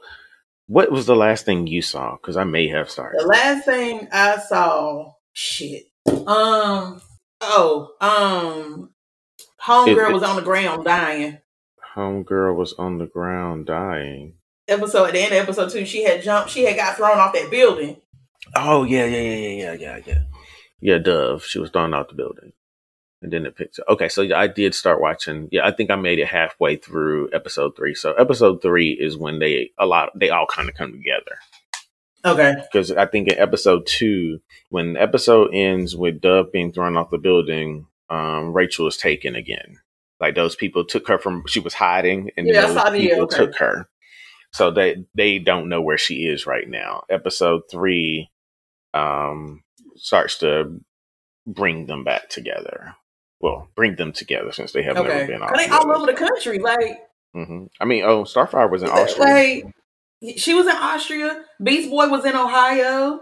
what was the last thing you saw? Because I may have started. The last thing I saw, shit. Um. Oh. Um. Homegirl It- was on the ground dying. Homegirl was on the ground dying. Episode at the end of episode two, she had jumped. She had got thrown off that building. Oh yeah, yeah, yeah, yeah, yeah, yeah, yeah. Yeah, Dove. She was thrown out the building, and then it picks up. Okay, so yeah, I did start watching. Yeah, I think I made it halfway through episode three. So episode three is when they a lot they all kind of come together. Okay. because I think in episode two, when the episode ends with Dove being thrown off the building, um, Rachel is taken again. Like those people took her from she was hiding, and then Yeah, those people okay. took her. So they they don't know where she is right now. Episode three um, starts to bring them back together. Well, bring them together since they have never been. Cause they all over the country. Like, hmm I mean, oh, Starfire was in Austria. like she was in Austria. Beast Boy was in Ohio.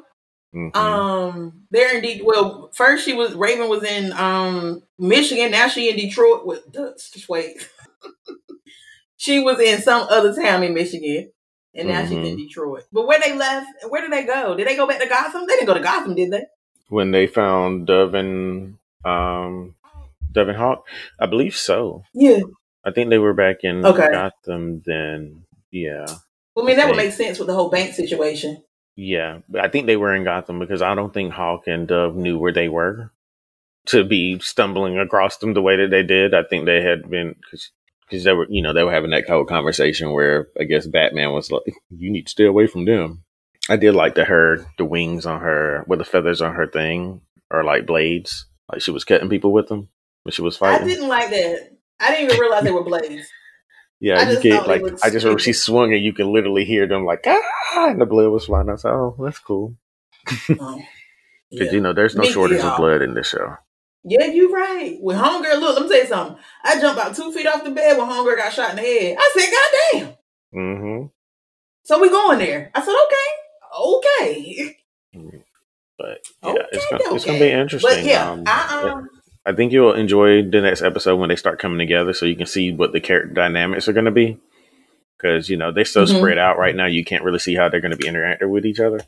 Mhm. Um, they're in De- well, first she was Raven was in um Michigan. Now she in Detroit. With just wait, [laughs] she was in some other town in Michigan, and now she's in Mhm. Detroit. But where they left, where did they go? Did they go back to Gotham? They didn't go to Gotham, did they? when they found Dove and um, Dove and Hawk, I believe so. Yeah. I think they were back in Okay. Gotham then. Yeah. Well, I mean, that would make sense with the whole bank situation. Yeah. But I think they were in Gotham because I don't think Hawk and Dove knew where they were to be stumbling across them the way that they did. I think they had been because because they were you know they were having that whole conversation where I guess Batman was like you need to stay away from them. I did like the her the wings on her with the feathers on her thing or like blades like she was cutting people with them when she was fighting. I didn't like that. I didn't even realize they were blades. Yeah, I you just get like I just remember she swung and you can literally hear them like ah, and the blood was flying. I was like, oh, that's cool Oh, because [laughs] yeah. you know there's no Me- shortage yeah. of blood in this show. Yeah, you're right. With Homegirl, look, let me tell you something. I jumped about two feet off the bed when Homegirl got shot in the head. I said, God damn. hmm So we going there. I said, okay, okay. But yeah, Okay, it's gonna it's gonna be interesting. But yeah, Um, I um I think you'll enjoy the next episode when they start coming together, so you can see what the character dynamics are going to be. Because you know they're so Mhm. spread out right now, you can't really see how they're going to be interacting with each other.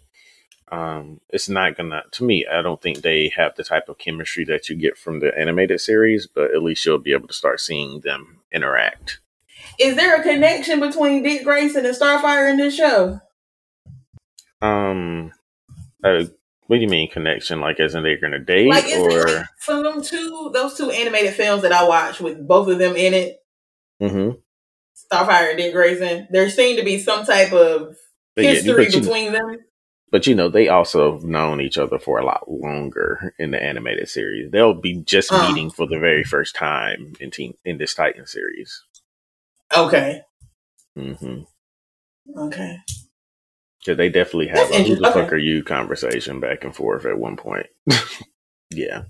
Um, it's not gonna. To me, I don't think they have the type of chemistry that you get from the animated series, but at least you'll be able to start seeing them interact. is there a connection between Dick Grayson and Starfire in this show? Um, uh, what do you mean connection? Like, as in they're to date, Like or? like from them two those two animated films that I watched with both of them in it, hmm Starfire and Dick Grayson, there seemed to be some type of But yeah, history you, between them. but you know, they also have known each other for a lot longer in the animated series. They'll be just Uh. meeting for the very first time in teen, in this Titan series. Okay. hmm Okay. So they definitely have That's a who the interesting. fuck are you conversation back and forth at one point. [laughs] yeah.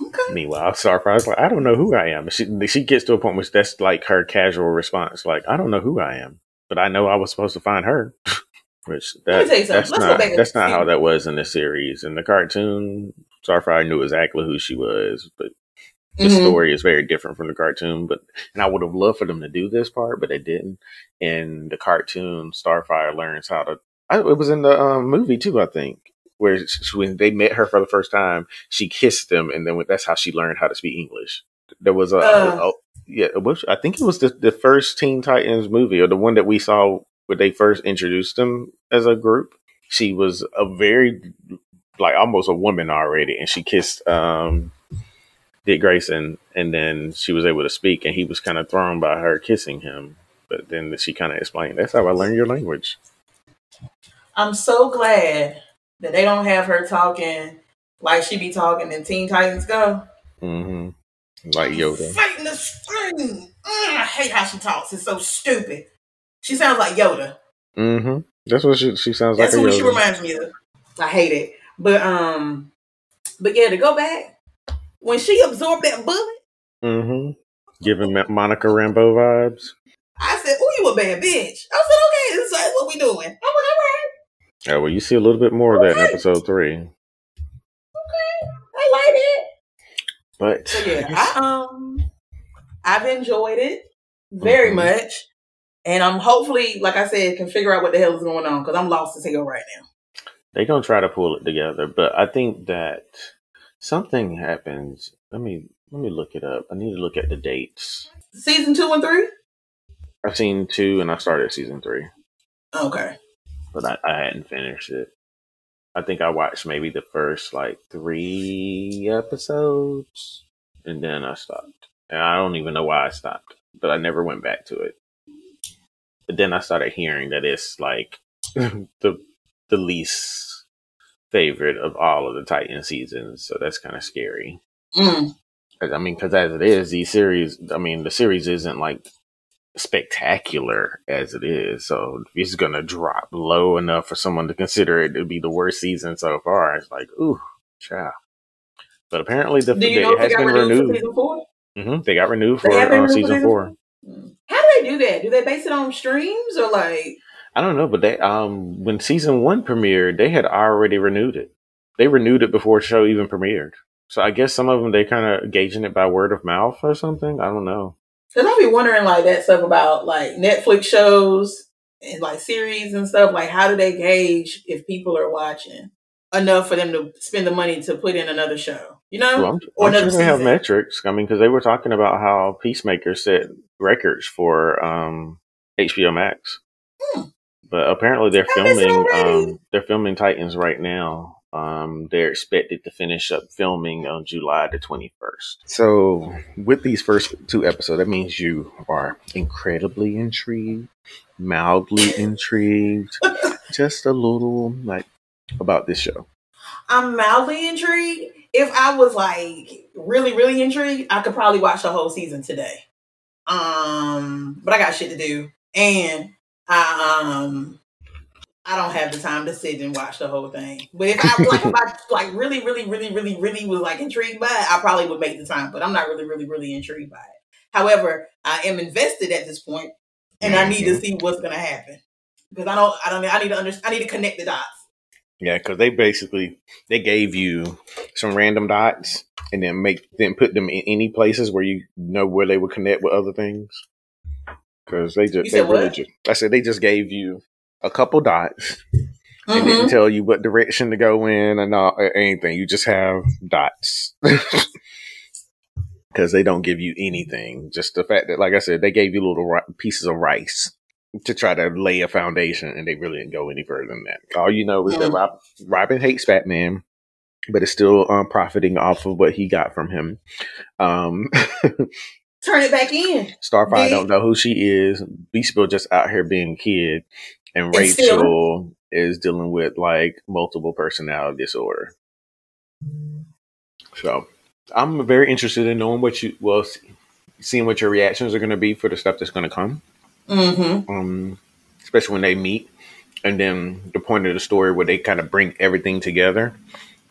Okay. Meanwhile, Starfire's like, I don't know who I am. She she gets to a point where that's like her casual response, like, I don't know who I am, but I know I was supposed to find her. [laughs] Which that, tell you something. that's Let's not that's not how that was in the series. In the cartoon, Starfire knew exactly who she was, but the Mhm. story is very different from the cartoon. But and I would have loved for them to do this part, but they didn't. In the cartoon, Starfire learns how to. I, it was in the um, movie too, I think, where she, when they met her for the first time, she kissed them, and then that's how she learned how to speak English. There was a, Uh. a- yeah, it was, I think it was the, the first Teen Titans movie, or the one that we saw where they first introduced them as a group. She was a very like almost a woman already, and she kissed um, Dick Grayson, and then she was able to speak, and he was kind of thrown by her kissing him. But then she kind of explained, "That's how I learned your language." I'm so glad that they don't have her talking like she be talking in Teen Titans Go. hmm Like Yoda. Fighting the screen. Mm, I hate how she talks. It's so stupid. She sounds like Yoda. Mm-hmm. That's what she, she sounds That's like. who a she reminds me of. I hate it. But um but yeah, to go back, when she absorbed that bullet, Mm-hmm. Giving Monica Rambeau vibes. I said, you a bad bitch. I said, okay, this is what we doing. I'm like, all right, Oh well, you see a little bit more of that in episode three. Okay, I like it. But So yeah, I um I've enjoyed it very Mhm. much. And I'm hopefully, like I said, can figure out what the hell is going on because I'm lost as hell right now. they're gonna try to pull it together. But I think that something happens. Let me Let me look it up. I need to look at the dates. Season two and three. I've seen two, and I started season three, Okay. but I, I hadn't finished it. I think I watched maybe the first like three episodes, and then I stopped. And I don't even know why I stopped, but I never went back to it. But then I started hearing that it's like [laughs] the the least favorite of all of the Titan seasons, so that's kind of scary. Mm. I mean, because as it is, these series, I mean, the series isn't like spectacular as it is. So it's gonna drop low enough for someone to consider it to be the worst season so far, it's like, ooh, child. But apparently, the you it they has been renewed, for renewed. season four? hmm They got renewed for uh, renewed season season four. Mm. How do they do that? Do they base it on streams or like? I don't know, but they um when season one premiered, they had already renewed it. They renewed it before the show even premiered. So I guess some of them they kind of gauging it by word of mouth or something. I don't know. Cause I'll be wondering like that stuff about like Netflix shows and like series and stuff. Like, how do they gauge if people are watching enough for them to spend the money to put in another show? You know, Well, I'm, or I'm sure they have metrics. I mean, because they were talking about how Peacemaker set records for um, HBO Max, Hmm. but apparently they're I filming. Um, they're filming Titans right now. Um, they're expected to finish up filming on July the twenty first. So, with these first two episodes, that means you are incredibly intrigued, mildly [laughs] intrigued, just a little like about this show. I'm mildly intrigued. If I was like really, really intrigued, I could probably watch the whole season today. Um, but I got shit to do, and I um I don't have the time to sit and watch the whole thing. But if I like, if I [laughs] like really, really, really, really, really was like intrigued by it, I probably would make the time. But I'm not really, really, really intrigued by it. However, I am invested at this point, and I need to mm-hmm. see what's gonna happen because I don't, I don't, I need to understand. I need to connect the dots. Yeah, because they basically they gave you some random dots and then make then put them in any places where you know where they would connect with other things. Because they You just they really what? just I said they just gave you a couple dots and Mhm. didn't tell you what direction to go in and all, or anything. You just have dots. [laughs] Because they don't give you anything. Just the fact that, like I said, they gave you little ri- pieces of rice to try to lay a foundation, and they really didn't go any further than that. All you know is that. Rob, Robin hates Batman, but is still um, profiting off of what he got from him. Um, Turn it back in. [laughs] Starfire don't know who she is. Beast Boy just out here being a kid, and Rachel still- is dealing with like multiple personality disorder. So I'm very interested in knowing what you well, seeing what your reactions are going to be for the stuff that's going to come. Mm-hmm. Um, especially when they meet, and then the point of the story where they kind of bring everything together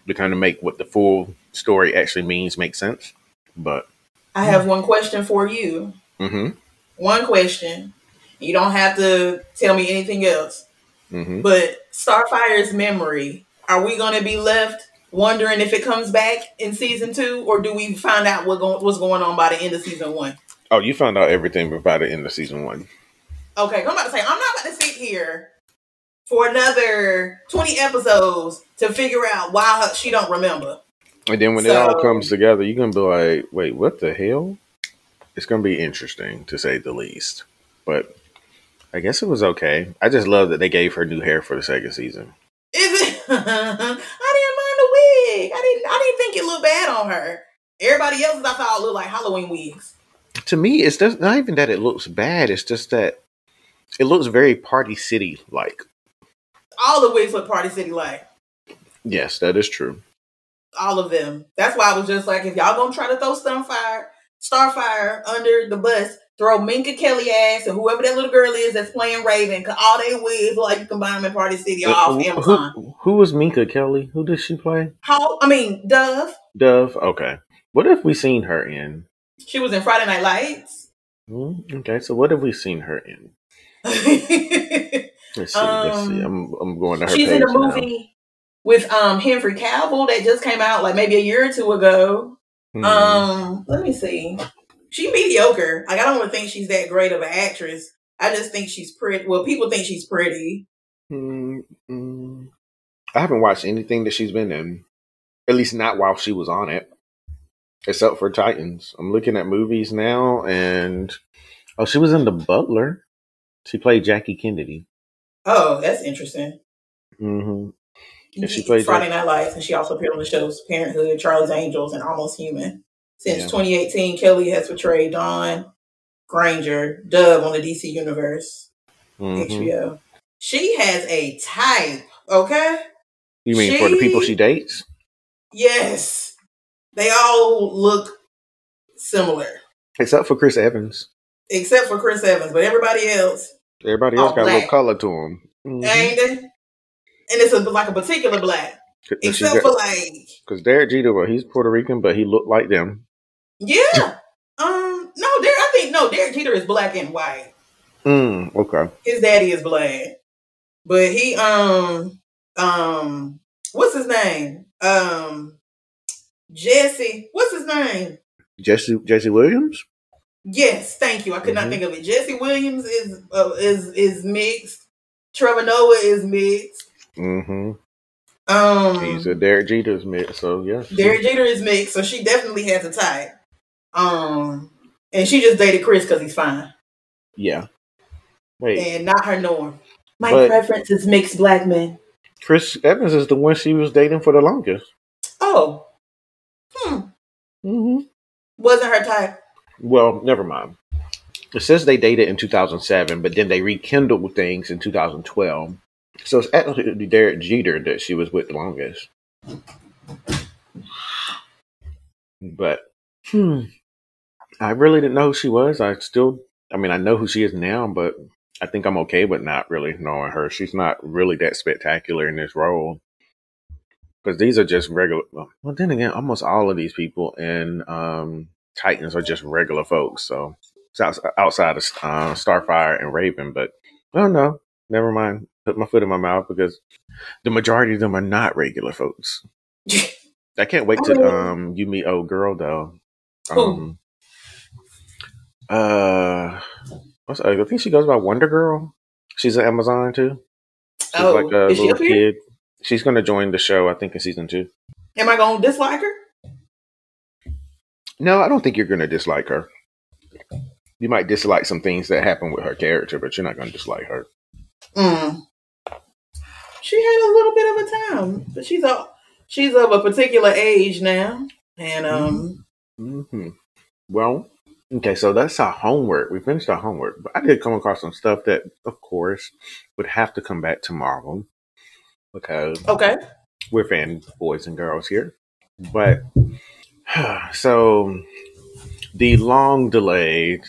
to kind of make what the full story actually means make sense. But I have one question for you. hmm One question. You don't have to tell me anything else. hmm But Starfire's memory, are we going to be left wondering if it comes back in season two, or do we find out what go- what's going on by the end of season one? oh, you found out everything by the end of season one. Okay, I'm about to say I'm not about to sit here for another 20 episodes to figure out why her- she don't remember. And then when it all comes together, you're gonna be like, "Wait, what the hell?" It's gonna be interesting to say the least. But I guess it was okay. I just love that they gave her new hair for the second season. Is it? [laughs] I didn't mind the wig. I didn't. I didn't think it looked bad on her. Everybody else's I thought looked like Halloween wigs. To me, it's just not even that it looks bad. It's just that it looks very Party City like. All the wigs look Party City like. Yes, that is true. All of them. That's why I was just like, if y'all gonna try to throw Starfire, Starfire under the bus, throw Minka Kelly ass and whoever that little girl is that's playing Raven, cause all they wigs look like you combine them in Party City off Amazon. who, who was Minka Kelly? Who did she play? How? I mean, Dove. Dove. Okay. What have we seen her in? She was in Friday Night Lights. Hmm, Okay, so what have we seen her in? [laughs] Let's see. let's see. I'm I'm going to her She's in a now. movie with um Henry Cavill that just came out like maybe a year or two ago. Hmm. Um, let me see. She mediocre. Like I don't really think she's that great of an actress. I just think she's pretty. Well, people think she's pretty. Mm, mm. I haven't watched anything that she's been in. At least not while she was on it. except for Titans. I'm looking at movies now, and oh, she was in The Butler. She played Jackie Kennedy. Oh, that's interesting. Mm-hmm. Yeah, she She played Friday Night Lights, and she also appeared on the shows Parenthood, Charlie's Angels, and Almost Human. Since Yeah. 2018, Kelly has portrayed Dawn Granger, Dove on the DC Universe, hmm HBO. She has a type, okay? You mean for the people She- she dates? Yes. They all look similar, Except for Chris Evans. except for Chris Evans, but everybody else, Everybody else got a little color to them. Mm-hmm. ain't they? And it's a, like a particular black, except for like Because Derek Jeter, well, he's Puerto Rican, but he looked like them. Yeah. Um. No, Derek. I think no. Derek Jeter is black and white. Mm, okay. His daddy is black, but he um um what's his name? Um Jesse. What's his name? Jesse Jesse Williams? Yes, thank you. I could not Mhm. think of it. Jesse Williams is uh, is is mixed. Trevor Noah is mixed. Mm-hmm. Um, He's a Derek Jeter's mix, so yeah. Derek Jeter is mixed, so she definitely has a type. Um, and she just dated Chris because he's fine. Yeah. Wait, and not her norm. My But- preference is mixed black men. Chris Evans is the one she was dating for the longest. Oh, hmm, Mm-hmm. wasn't her type. Well, never mind. It says they dated in 2007, but then they rekindled things in 2012. So it's actually Derek Jeter that she was with the longest. But hmm, I really didn't know who she was. I still, I mean, I know who she is now, but I think I'm okay with not really knowing her. She's not really that spectacular in this role. Because these are just regular. Well, then again, almost all of these people in um, Titans are just regular folks. So it's outs- outside of uh, Starfire and Raven. But oh no, never mind. Put my foot in my mouth because the majority of them are not regular folks. [laughs] I can't wait to Oh. um you meet old girl though. Um, uh, what's I think she goes by Wonder Girl. She's an Amazon too. She's Oh, like a is she little here? kid. She's gonna join the show. I think in season two. Am I gonna dislike her? No, I don't think you're gonna dislike her. You might dislike some things that happen with her character, but you're not gonna dislike her. Mm. She had a little bit of a time, but she's a she's of a particular age now, and um, hmm Well, okay, so that's our homework. We finished our homework, but I did come across some stuff that, of course, would have to come back to Marvel because okay, we're fan boys and girls here. But [sighs] so the long delayed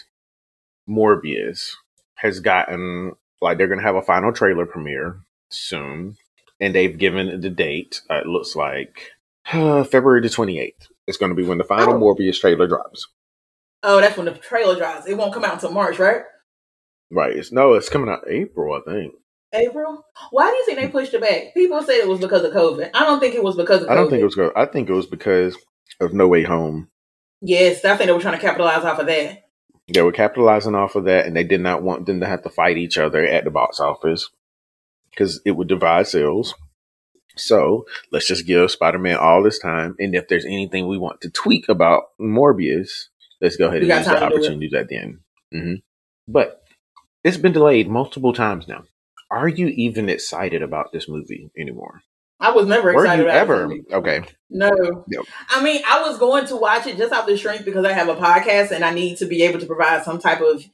Morbius has gotten like they're going to have a final trailer premiere soon, and they've given the date. Uh, it looks like uh, [sighs] February the twenty eighth. It's going to be when the final Oh. Morbius trailer drops. Oh, that's when the trailer drops. It won't come out until March, right? Right? It's no, it's coming out April, I think. April. Why do you think they pushed it back? People said it was because of COVID. I don't think it was because of COVID. I don't think it was. I think it was because of No Way Home. Yes, I think they were trying to capitalize off of that. They were capitalizing off of that, and they did not want them to have to fight each other at the box office because it would divide sales. So let's just give Spider Man all this time, and if there's anything we want to tweak about Morbius, let's go ahead We and use the time to do it. opportunities at the end. hmm But it's been delayed multiple times now. Are you even excited about this movie anymore? I was never Were excited you about ever? Okay. No. Yep. I mean, I was going to watch it just off the strength because I have a podcast and I need to be able to provide some type of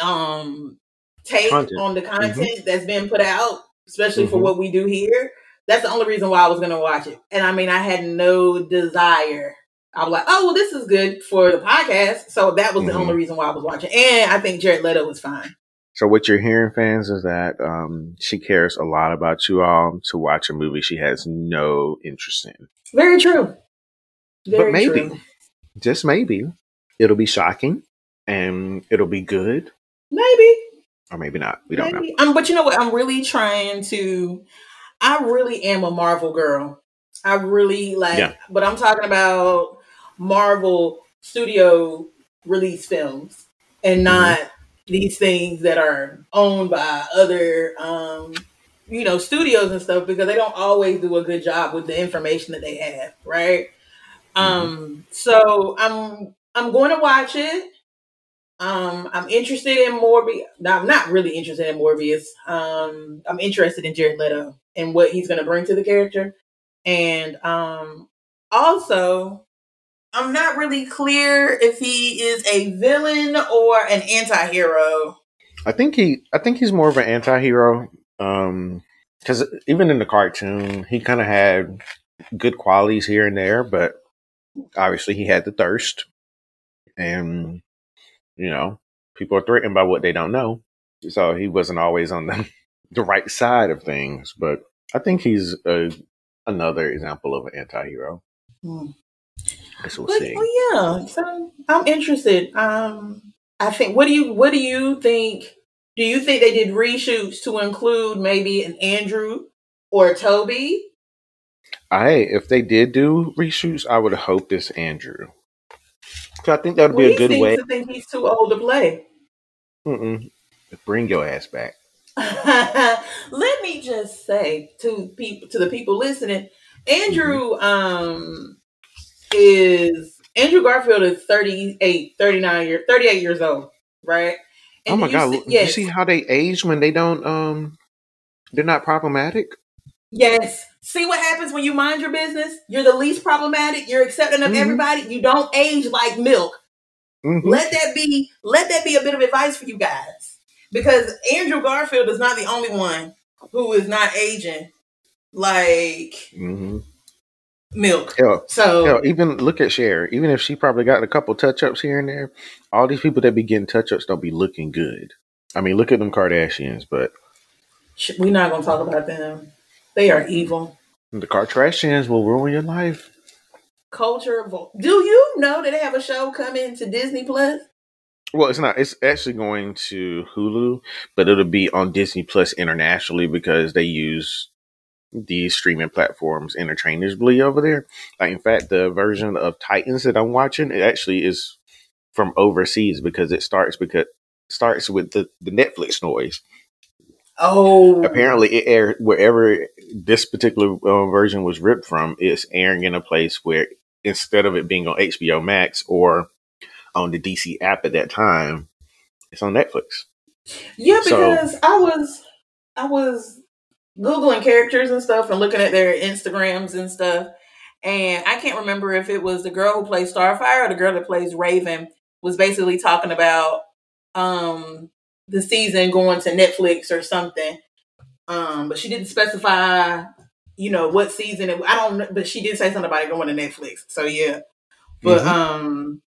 um take Content. on the content that's been put out, especially for Mhm. what we do here. That's the only reason why I was going to watch it. And I mean, I had no desire. I was like, oh, well, this is good for the podcast. So that was the Mhm. only reason why I was watching. And I think Jared Leto was fine. So what you're hearing, fans, is that um, she cares a lot about you all to watch a movie she has no interest in. Very true. Very but maybe, true. just maybe, it'll be shocking and it'll be good, Maybe. or maybe not. We don't know. Um, but you know what? I'm really trying to. I really am a Marvel girl. I really like, Yeah. but I'm talking about Marvel studio release films and Mm-hmm. not these things that are owned by other, um, you know, studios and stuff because they don't always do a good job with the information that they have, right? Um, so I'm I'm going to watch it. Um, I'm interested in Morbius. No, I'm not really interested in Morbius. Um, I'm interested in Jared Leto and what he's going to bring to the character, and um, also I'm not really clear if he is a villain or an anti-hero. I think he I think he's more of an anti-hero um cuz even in the cartoon he kind of had good qualities here and there but obviously he had the thirst and you know people are threatened by what they don't know so he wasn't always on the [laughs] the right side of things but I think he's a, another example of an anti-hero. Hmm. We'll But, see. oh yeah, so I'm interested. Um, I think. What do you What do you think? Do you think they did reshoots to include maybe an Andrew or a Toby? I if they did do reshoots, I would hoped it's Andrew. I think that would Well, be a good way. to think he's too old to play. Mm-mm. Bring your ass back. [laughs] Let me just say to people to the people listening, Andrew um is Andrew Garfield is 38, 39 years 38 years old, right? oh my you god! see- yes, You see how they age when they don't um they're not problematic. yes. See what happens when you mind your business? You're the least problematic, you're accepting of Mhm. everybody, you don't age like milk. Mhm. Let that be let that be a bit of advice for you guys. Because Andrew Garfield is not the only one who is not aging like Mhm. Milk. Hell, So hell, even look at Cher. Even if she probably got a couple touch ups here and there, all these people that be getting touch ups don't be looking good. I mean, look at them Kardashians, but we're not gonna talk about them. They are evil. the Kardashians will ruin your life. Culture. Do you know that they have a show coming to Disney Plus? Well, it's not. It's actually going to Hulu, but it'll be on Disney Plus internationally because they use these streaming platforms interchangeably over there. Like, in fact, the version of Titans that I'm watching it actually is from overseas because it starts because starts with the, the Netflix noise. Oh, Apparently, it aired wherever this particular uh, version was ripped from. It's airing in a place where instead of it being on HBO Max or on the DC app at that time, it's on Netflix. yeah. so- Because I was, I was googling characters and stuff and looking at their Instagrams and stuff, and I can't remember if it was the girl who plays Starfire or the girl that plays Raven was basically talking about um the season going to Netflix or something. Um, but she didn't specify, you know, what season. It, I don't. know, But she did say something about it going to Netflix. So yeah. But Mhm. um,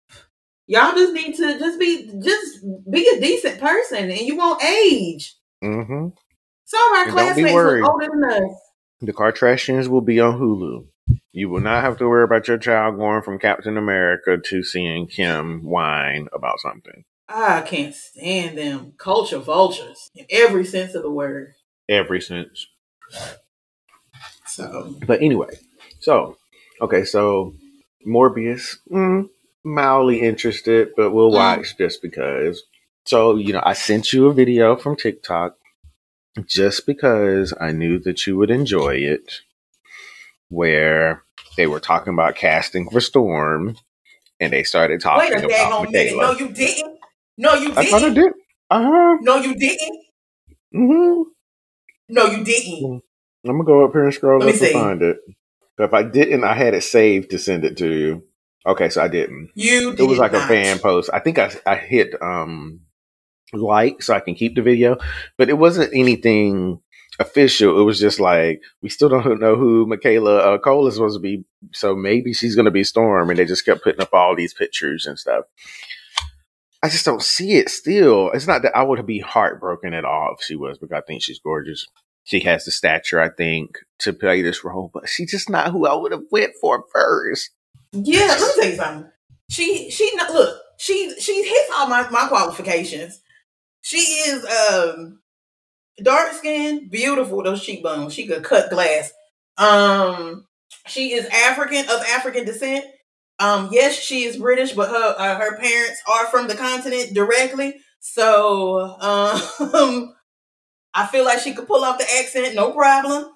y'all just need to just be just be a decent person, and you won't age. hmm Some of our And classmates older than us. The Kardashians will be on Hulu. You will not have to worry about your child going from Captain America to seeing Kim whine about something. I can't stand them culture vultures in every sense of the word. Every sense. So But anyway, so okay, so Morbius, mm, mildly interested, but we'll Mm. watch just because. So you know, I sent you a video from TikTok just because I knew that you would enjoy it, where they were talking about casting for Storm, and they started talking wait a about minute. No, you didn't. No, you I thought I didn't. Uh huh. No, you didn't. hmm No, you didn't. I'm gonna go up here and scroll Let up and find it. If I didn't, I had it saved to send it to you. Okay, so I didn't. You did It was like not. a fan post. I think I I hit um like so I can keep the video, but it wasn't anything official. It was just like we still don't [laughs] know who Michaela uh, Coel is supposed to be, so maybe she's gonna be Storm, and they just kept putting up all these pictures and stuff. I just don't see it. Still, it's not that I would be heartbroken at all if she was, because I think she's gorgeous. She has the stature, I think, to play this role, but she's just not who I would have went for first. Yeah, let me tell you something. She she look, she she hits all my, my qualifications. She is um dark skinned, beautiful those cheekbones. She could cut glass. Um she is African of African descent. Um yes, she is British, but her uh, her parents are from the continent directly. So um [laughs] I feel like she could pull off the accent, no problem.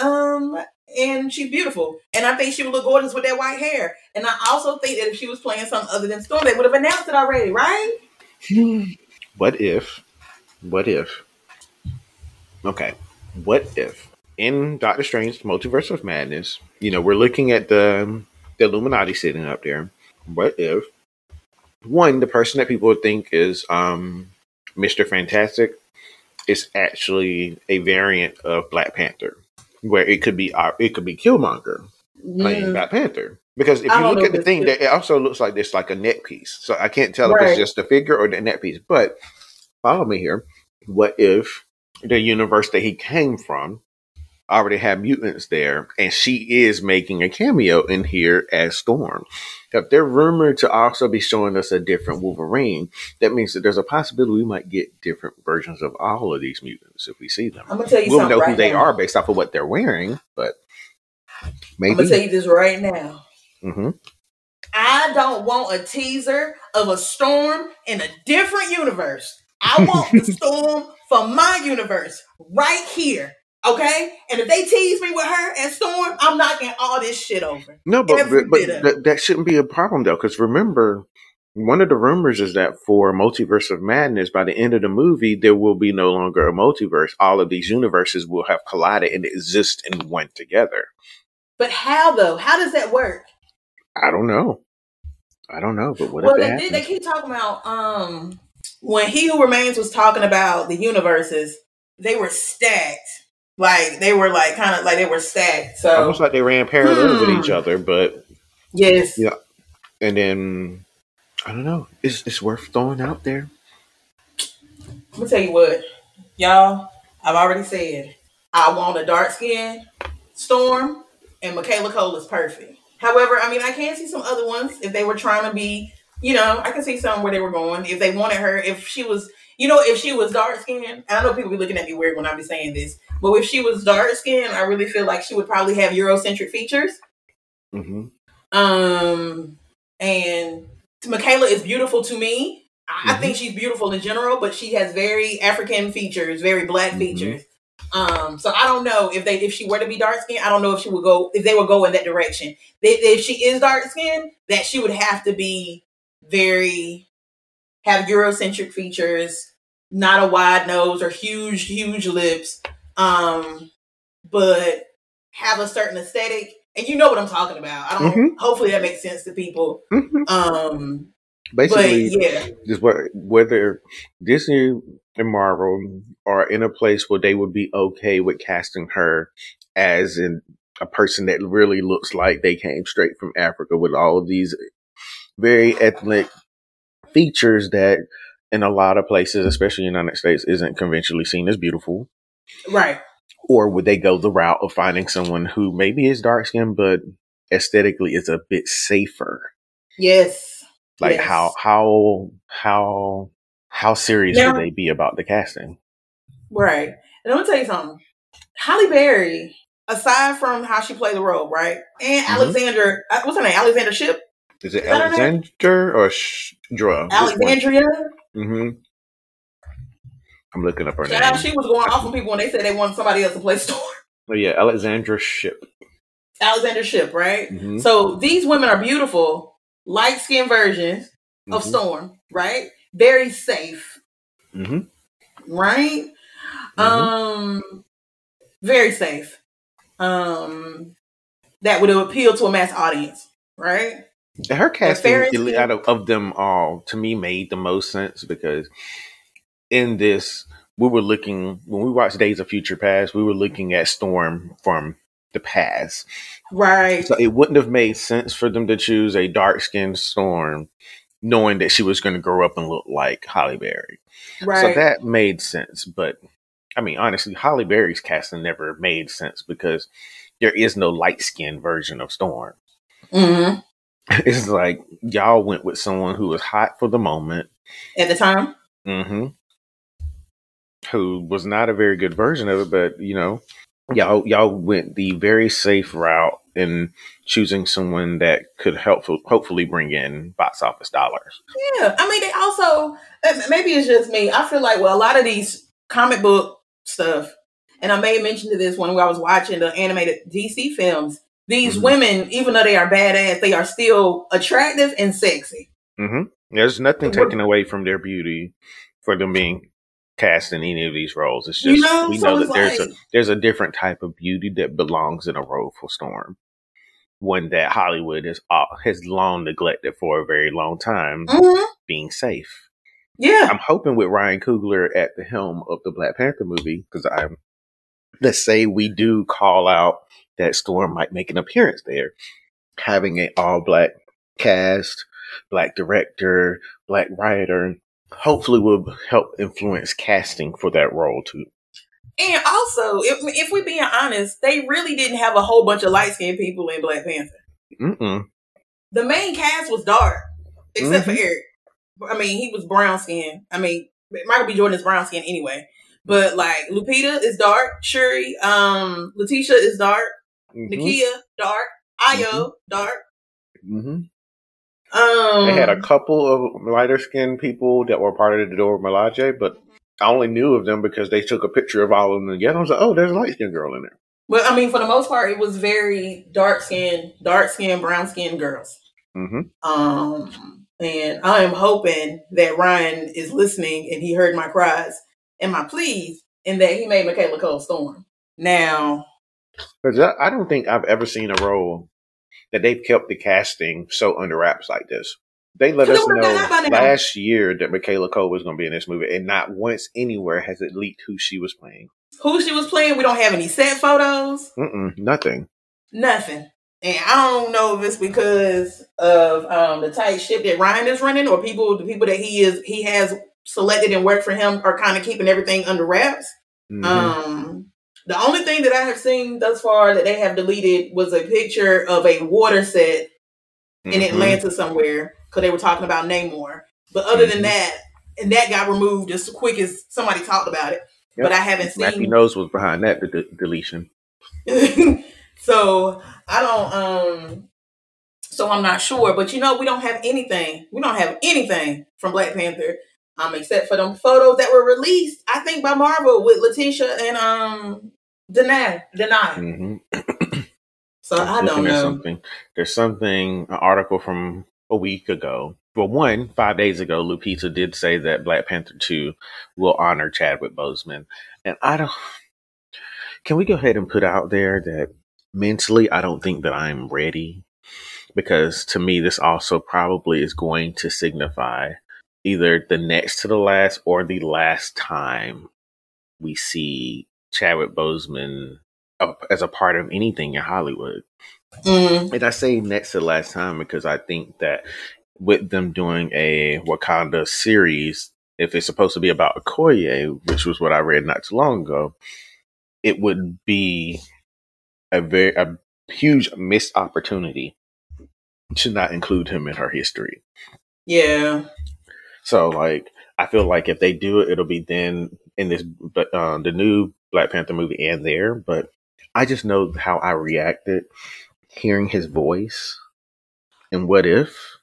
Um and she's beautiful. And I think she would look gorgeous with that white hair. And I also think that if she was playing something other than Storm, they would have announced it already, right? [laughs] What if? What if? Okay. What if in Doctor Strange Multiverse of Madness, you know, we're looking at the the Illuminati sitting up there. What if one, the person that people think is um Mr. Fantastic is actually a variant of Black Panther, where it could be uh, it could be Killmonger playing Mm, Black Panther. Because if you look at the thing, that it also looks like this like a net piece. So I can't tell if it's just the figure or the net piece. But follow me here. What if the universe that he came from already had mutants there, and she is making a cameo in here as Storm? If they're rumored to also be showing us a different Wolverine, that means that there's a possibility we might get different versions of all of these mutants if we see them. I'm gonna tell you We'll know right who they are based off of what they're wearing, but I'm gonna tell you this right now. hmm I don't want a teaser of a storm in a different universe. I want the [laughs] storm from my universe right here. Okay? And if they tease me with her and Storm, I'm knocking all this shit over. No, but Every but, but it. that, shouldn't be a problem though, because remember, one of the rumors is that for Multiverse of Madness, by the end of the movie, there will be no longer a multiverse. All of these universes will have collided and exist in one together. But how though? How does that work? I don't know. I don't know, but what well, if they. They keep talking about um when He Who Remains was talking about the universes. They were stacked, like they were like kind of like they were stacked. So Almost like they ran parallel with each Hmm. other, but yes, Yeah. and then I don't know. It's it's worth throwing out there. I'm gonna tell you what, y'all. I've already said I want a dark skin Storm, and Michaela Coel is perfect. However, I mean, I can see some other ones if they were trying to be, you know, I can see some where they were going. If they wanted her, if she was, you know, if she was dark skinned, I know people be looking at me weird when I be saying this, but if she was dark skinned, I really feel like she would probably have Eurocentric features. hmm Um, and Michaela is beautiful to me. I, I Mhm. think she's beautiful in general, but she has very African features, very black Mhm. features. Um, so I don't know if they if she were to be dark skinned, I don't know if she would go if they would go in that direction. If she is dark skinned, that she would have to be very have Eurocentric features, not a wide nose or huge, huge lips. Um, but have a certain aesthetic. And you know what I'm talking about. I don't Mhm. hopefully that makes sense to people. hmm Um Basically, but yeah. just whether Disney and Marvel are in a place where they would be okay with casting her as in a person that really looks like they came straight from Africa with all of these very ethnic features that in a lot of places, especially in the United States, isn't conventionally seen as beautiful. Right. Or would they go the route of finding someone who maybe is dark skinned but aesthetically is a bit safer? Yes. Like Yes. how how how how serious Now- would they be about the casting? Right. And I'm gonna tell you something. Halle Berry, aside from how she played the role, right? And Mhm. Alexander, uh, what's her name? Alexander Shipp, Is it Is? Alexander or Shra? Alexandria. Mm-hmm. I'm looking up her Shout out, name. she was going off on people when they said they wanted somebody else to play [laughs] Storm. Oh yeah, Alexandra Shipp. Alexander Shipp, right? Mm-hmm. So these women are beautiful, light skinned versions of Storm, right? Very safe, hmm right? Mhm. Um, very safe. Um, that would appeal to a mass audience, right? Her casting out of, of them all to me made the most sense because in this we were looking when we watched Days of Future Past, we were looking at Storm from the past. Right. So it wouldn't have made sense for them to choose a dark skinned Storm knowing that she was going to grow up and look like Halle Berry. right. So that made sense. But I mean, honestly, Halle Berry's casting never made sense because there is no light skinned version of Storm. hmm [laughs] It's like y'all went with someone who was hot for the moment, At the time. hmm who was not a very good version of it, but you know, y'all y'all went the very safe route in choosing someone that could help hopefully bring in box office dollars. Yeah. I mean, they also, maybe it's just me. I feel like, well, a lot of these comic book stuff, and I may have mentioned to this when I was watching the animated DC films. These Mhm. women, even though they are badass, they are still attractive and sexy. Mm-hmm. There's nothing taken away from their beauty for them being cast in any of these roles. It's just You know, we know that there's like, a there's a different type of beauty that belongs in a role for Storm. One that Hollywood has uh, has long neglected for a very long time, Mhm. being safe. yeah, I'm hoping with Ryan Coogler at the helm of the Black Panther movie, because I'm let's say we do call out that Storm might make an appearance there, having an all black cast, black director, black writer, hopefully will help influence casting for that role too. and also, if if we being honest, they really didn't have a whole bunch of light skinned people in Black Panther. Mm-mm. The main cast was dark, except Mhm. for Eric. I mean, he was brown skin. I mean, Michael B. Jordan is brown skin anyway. But like Lupita is dark, Shuri, um, Letitia is dark, Mhm. Nakia dark, Ayo dark. Um, They had a couple of lighter skinned people that were part of the Dora Milaje, but I only knew of them because they took a picture of all of them together. I was like, oh, there's a light skinned girl in there. but I mean, for the most part, it was very dark skinned, dark skinned, brown skinned girls. hmm Um, and I am hoping that Ryan is listening and he heard my cries and my pleas, and that he made Michaela Coel Storm. Now, Because I, I don't think I've ever seen a role that they've kept the casting so under wraps like this. They let us know been now. last year that Michaela Coel was going to be in this movie, and not once anywhere has it leaked who she was playing. who she was playing, we don't have any set photos. Mm-mm, nothing. Nothing. And I don't know if it's because of um, the tight ship that Ryan is running, or people, the people that he is, he has selected and worked for him, are kind of keeping everything under wraps. Mhm. Um, the only thing that I have seen thus far that they have deleted was a picture of a water set in Mhm. Atlanta somewhere because they were talking about Namor. But other than Mhm. that, and that got removed as quick as somebody talked about it. Yep. But I haven't seen. Matthew knows was behind that de- deletion. [laughs] so I don't. um So I'm not sure. But you know, we don't have anything. We don't have anything from Black Panther. Um, except for them photos that were released, I think by Marvel with Letitia and um Danai. Danai. hmm So I don't looking at know. something. There's something, an article from a week ago. Well, one, five days ago, Lupita did say that Black Panther 2 will honor Chadwick Boseman. And I don't. Can we go ahead and put out there that mentally, I don't think that I'm ready? Because to me, this also probably is going to signify either the next to the last or the last time we see Chadwick Boseman as a part of anything in Hollywood. Mm, And I say next to the last time because I think that with them doing a Wakanda series, if it's supposed to be about Okoye, which was what I read not too long ago, it would be a very a huge missed opportunity to not include him in her history. yeah. So like I feel like if they do it, it'll be then in this but uh, the new Black Panther movie and there. But I just know how I reacted hearing his voice and what if,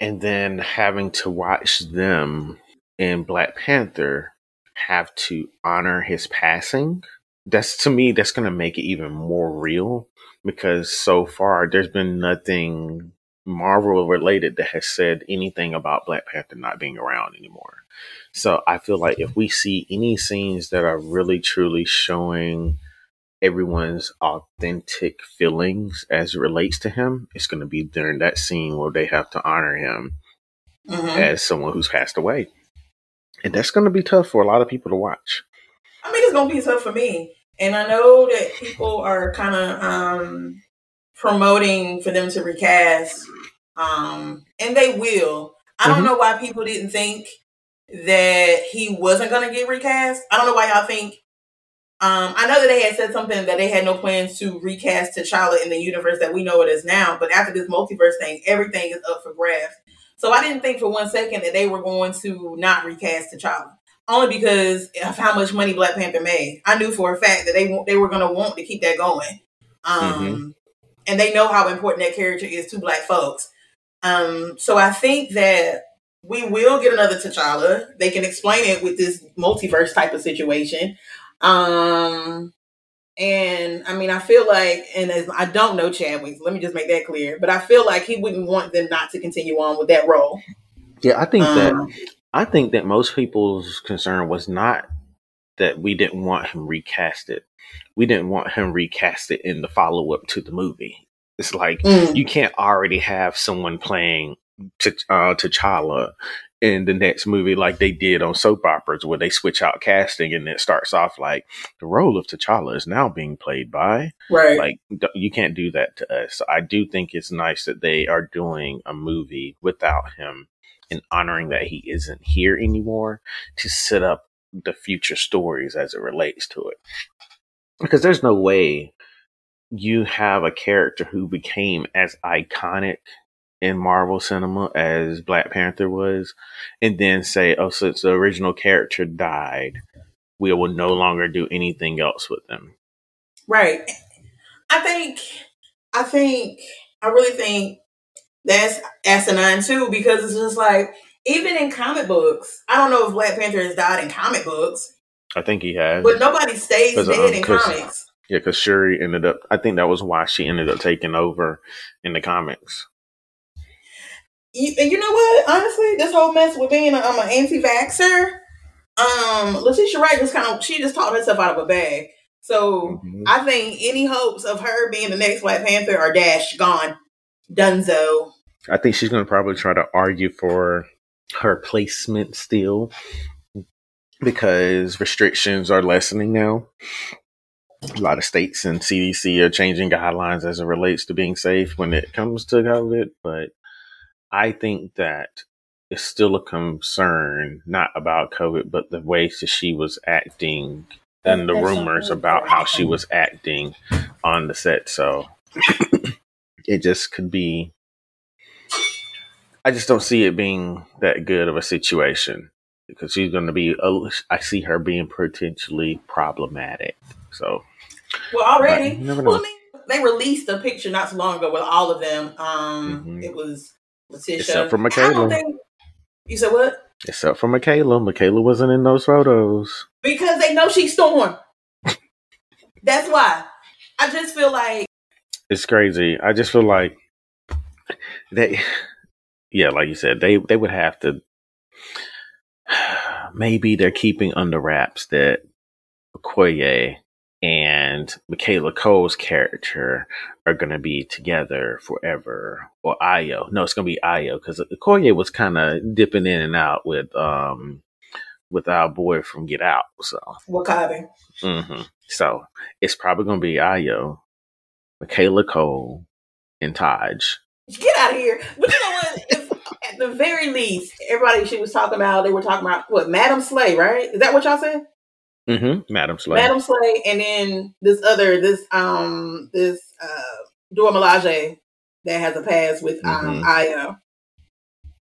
and then having to watch them in Black Panther have to honor his passing. That's to me, that's going to make it even more real because so far there's been nothing Marvel related that has said anything about Black Panther not being around anymore. So I feel like if we see any scenes that are really truly showing everyone's authentic feelings as it relates to him, it's going to be during that scene where they have to honor him Mhm. as someone who's passed away. And that's going to be tough for a lot of people to watch. I mean, it's gonna be tough for me, and I know that people are kind of um, promoting for them to recast, um, and they will. I don't Mhm. know why people didn't think that he wasn't gonna get recast. I don't know why y'all think. Um, I know that they had said something that they had no plans to recast T'Challa in the universe that we know it is now, but after this multiverse thing, everything is up for grabs. So I didn't think for one second that they were going to not recast T'Challa only because of how much money Black Panther made. I knew for a fact that they they were going to want to keep that going, um, and they know how important that character is to Black folks. Um, so I think that we will get another T'Challa. They can explain it with this multiverse type of situation. Um, and I mean, I feel like, and as I don't know Chadwick, so let me just make that clear. But I feel like he wouldn't want them not to continue on with that role. Yeah, I think Um, that I think that most people's concern was not that we didn't want him recasted. We didn't want him recasted in the follow up to the movie. It's like Mm, you can't already have someone playing T- uh, T'Challa in the next movie like they did on soap operas where they switch out casting and it starts off like the role of T'Challa is now being played by right. like d- you can't do that to us. So I do think it's nice that they are doing a movie without him and honoring that he isn't here anymore to set up the future stories as it relates to it. Because there's no way you have a character who became as iconic in Marvel cinema as Black Panther was, and then say, oh, since the original character died, we will no longer do anything else with them. Right. I think, I think, I really think that's asinine too, because it's just like, even in comic books, I don't know if Black Panther has died in comic books, I think he has. but nobody stays dead um, in comics. Yeah, because Shuri ended up. I think that was why she ended up taking over in the comics. You, you know what? Honestly, this whole mess with being a, um, an anti-vaxer. um, Letitia Wright just kind of, she just taught herself out of a bag. So Mhm. I think any hopes of her being the next Black Panther are dashed, gone, dunzo. I think she's going to probably try to argue for her placement still because restrictions are lessening now. A lot of states and CDC are changing guidelines as it relates to being safe when it comes to COVID. But I think that it's still a concern, not about COVID, but the ways that she was acting and the rumors about how she was acting on the set. So [coughs] it just could be. I just don't see it being that good of a situation because she's going to be. I see her being potentially problematic. So Well, already, well. I mean, they released a picture not too long ago with all of them. Um, Mhm. it was Letitia. Except for Michaela. think you said what? Except for Michaela. Michaela wasn't in those photos. Because they know she's Storm. That's why. I just feel like It's crazy. I just feel like they, yeah, like you said, they they would have to. [sighs] Maybe they're keeping under wraps that Okoye and Michaela Coel's character are going to be together forever, or Ayo. No, it's going to be Ayo because Okoye was kind of dipping in and out with um with our boy from Get Out. So, Wakabi. Mm hmm so it's probably going to be Ayo, Michaela Coel, and Taj. Get out of here. But you know what? If, at the very least, everybody she was talking about, they were talking about what Madam Slay, right? Is that what y'all said? Mm-hmm. Madam Slay. Madam Slay, and then this other, this um, this uh, Dora Milaje that has a past with um, Mhm. Aya.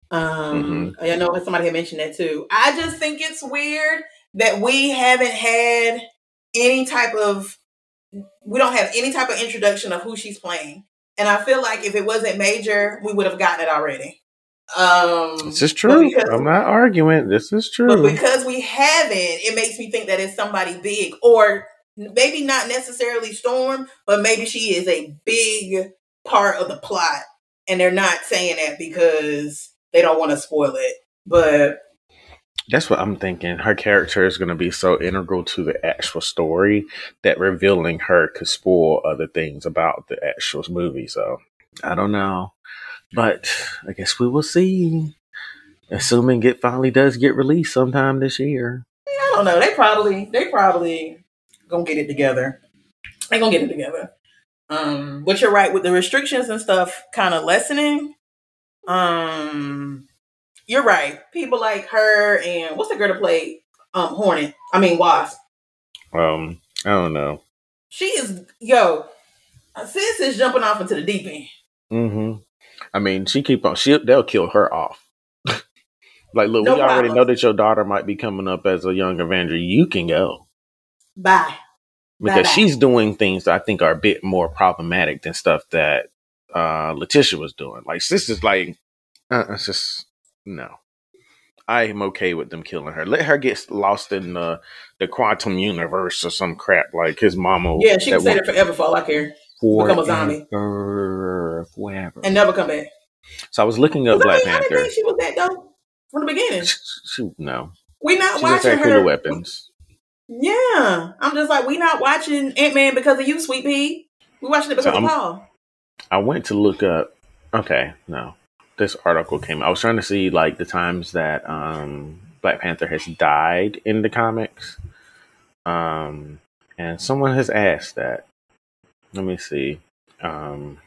Um, I know somebody had mentioned that too. I just think it's weird that we haven't had any type of, we don't have any type of introduction of who she's playing, and I feel like if it wasn't major, we would have gotten it already. Um, This is true. because- I'm not arguing. This is true. but because we haven't, it makes me think that it's somebody big, or maybe not necessarily Storm, but maybe she is a big part of the plot, and they're not saying that because they don't want to spoil it. But That's what I'm thinking. Her character is going to be so integral to the actual story that revealing her could spoil other things about the actual movie. So I don't know, but I guess we will see. Assuming it finally does get released sometime this year. I don't know. They probably they probably gonna get it together. They gonna get it together. Um, but you're right with the restrictions and stuff kind of lessening. Um, you're right. People like her and what's the girl to play um Hornet? I mean Wasp. Um, I don't know. She is yo. Sis is jumping off into the deep end. Mm hmm I mean, she keep on. She they'll kill her off. [laughs] like, look, No we already know that your daughter might be coming up as a young Avenger. You can go. Bye. because Bye-bye. she's doing things that I think are a bit more problematic than stuff that uh, Letitia was doing. Like, sis is like, uh, it's just no. I am okay with them killing her. Let her get lost in the the quantum universe or some crap like his mama. Yeah, she can stay there forever for all I care. Become a zombie. Forever. And never come back. So I was looking up I Black mean, I didn't Panther. think she was that though from the beginning. She, she- no, We not watching cooler her. weapons. Yeah, I'm just like we not watching Ant Man because of you, Sweet Pea. We watching it because So of Paul. I went to look up. Okay, no, this article came. I was trying to see like the times that um, Black Panther has died in the comics, um, and someone has asked that. Let me see. Um,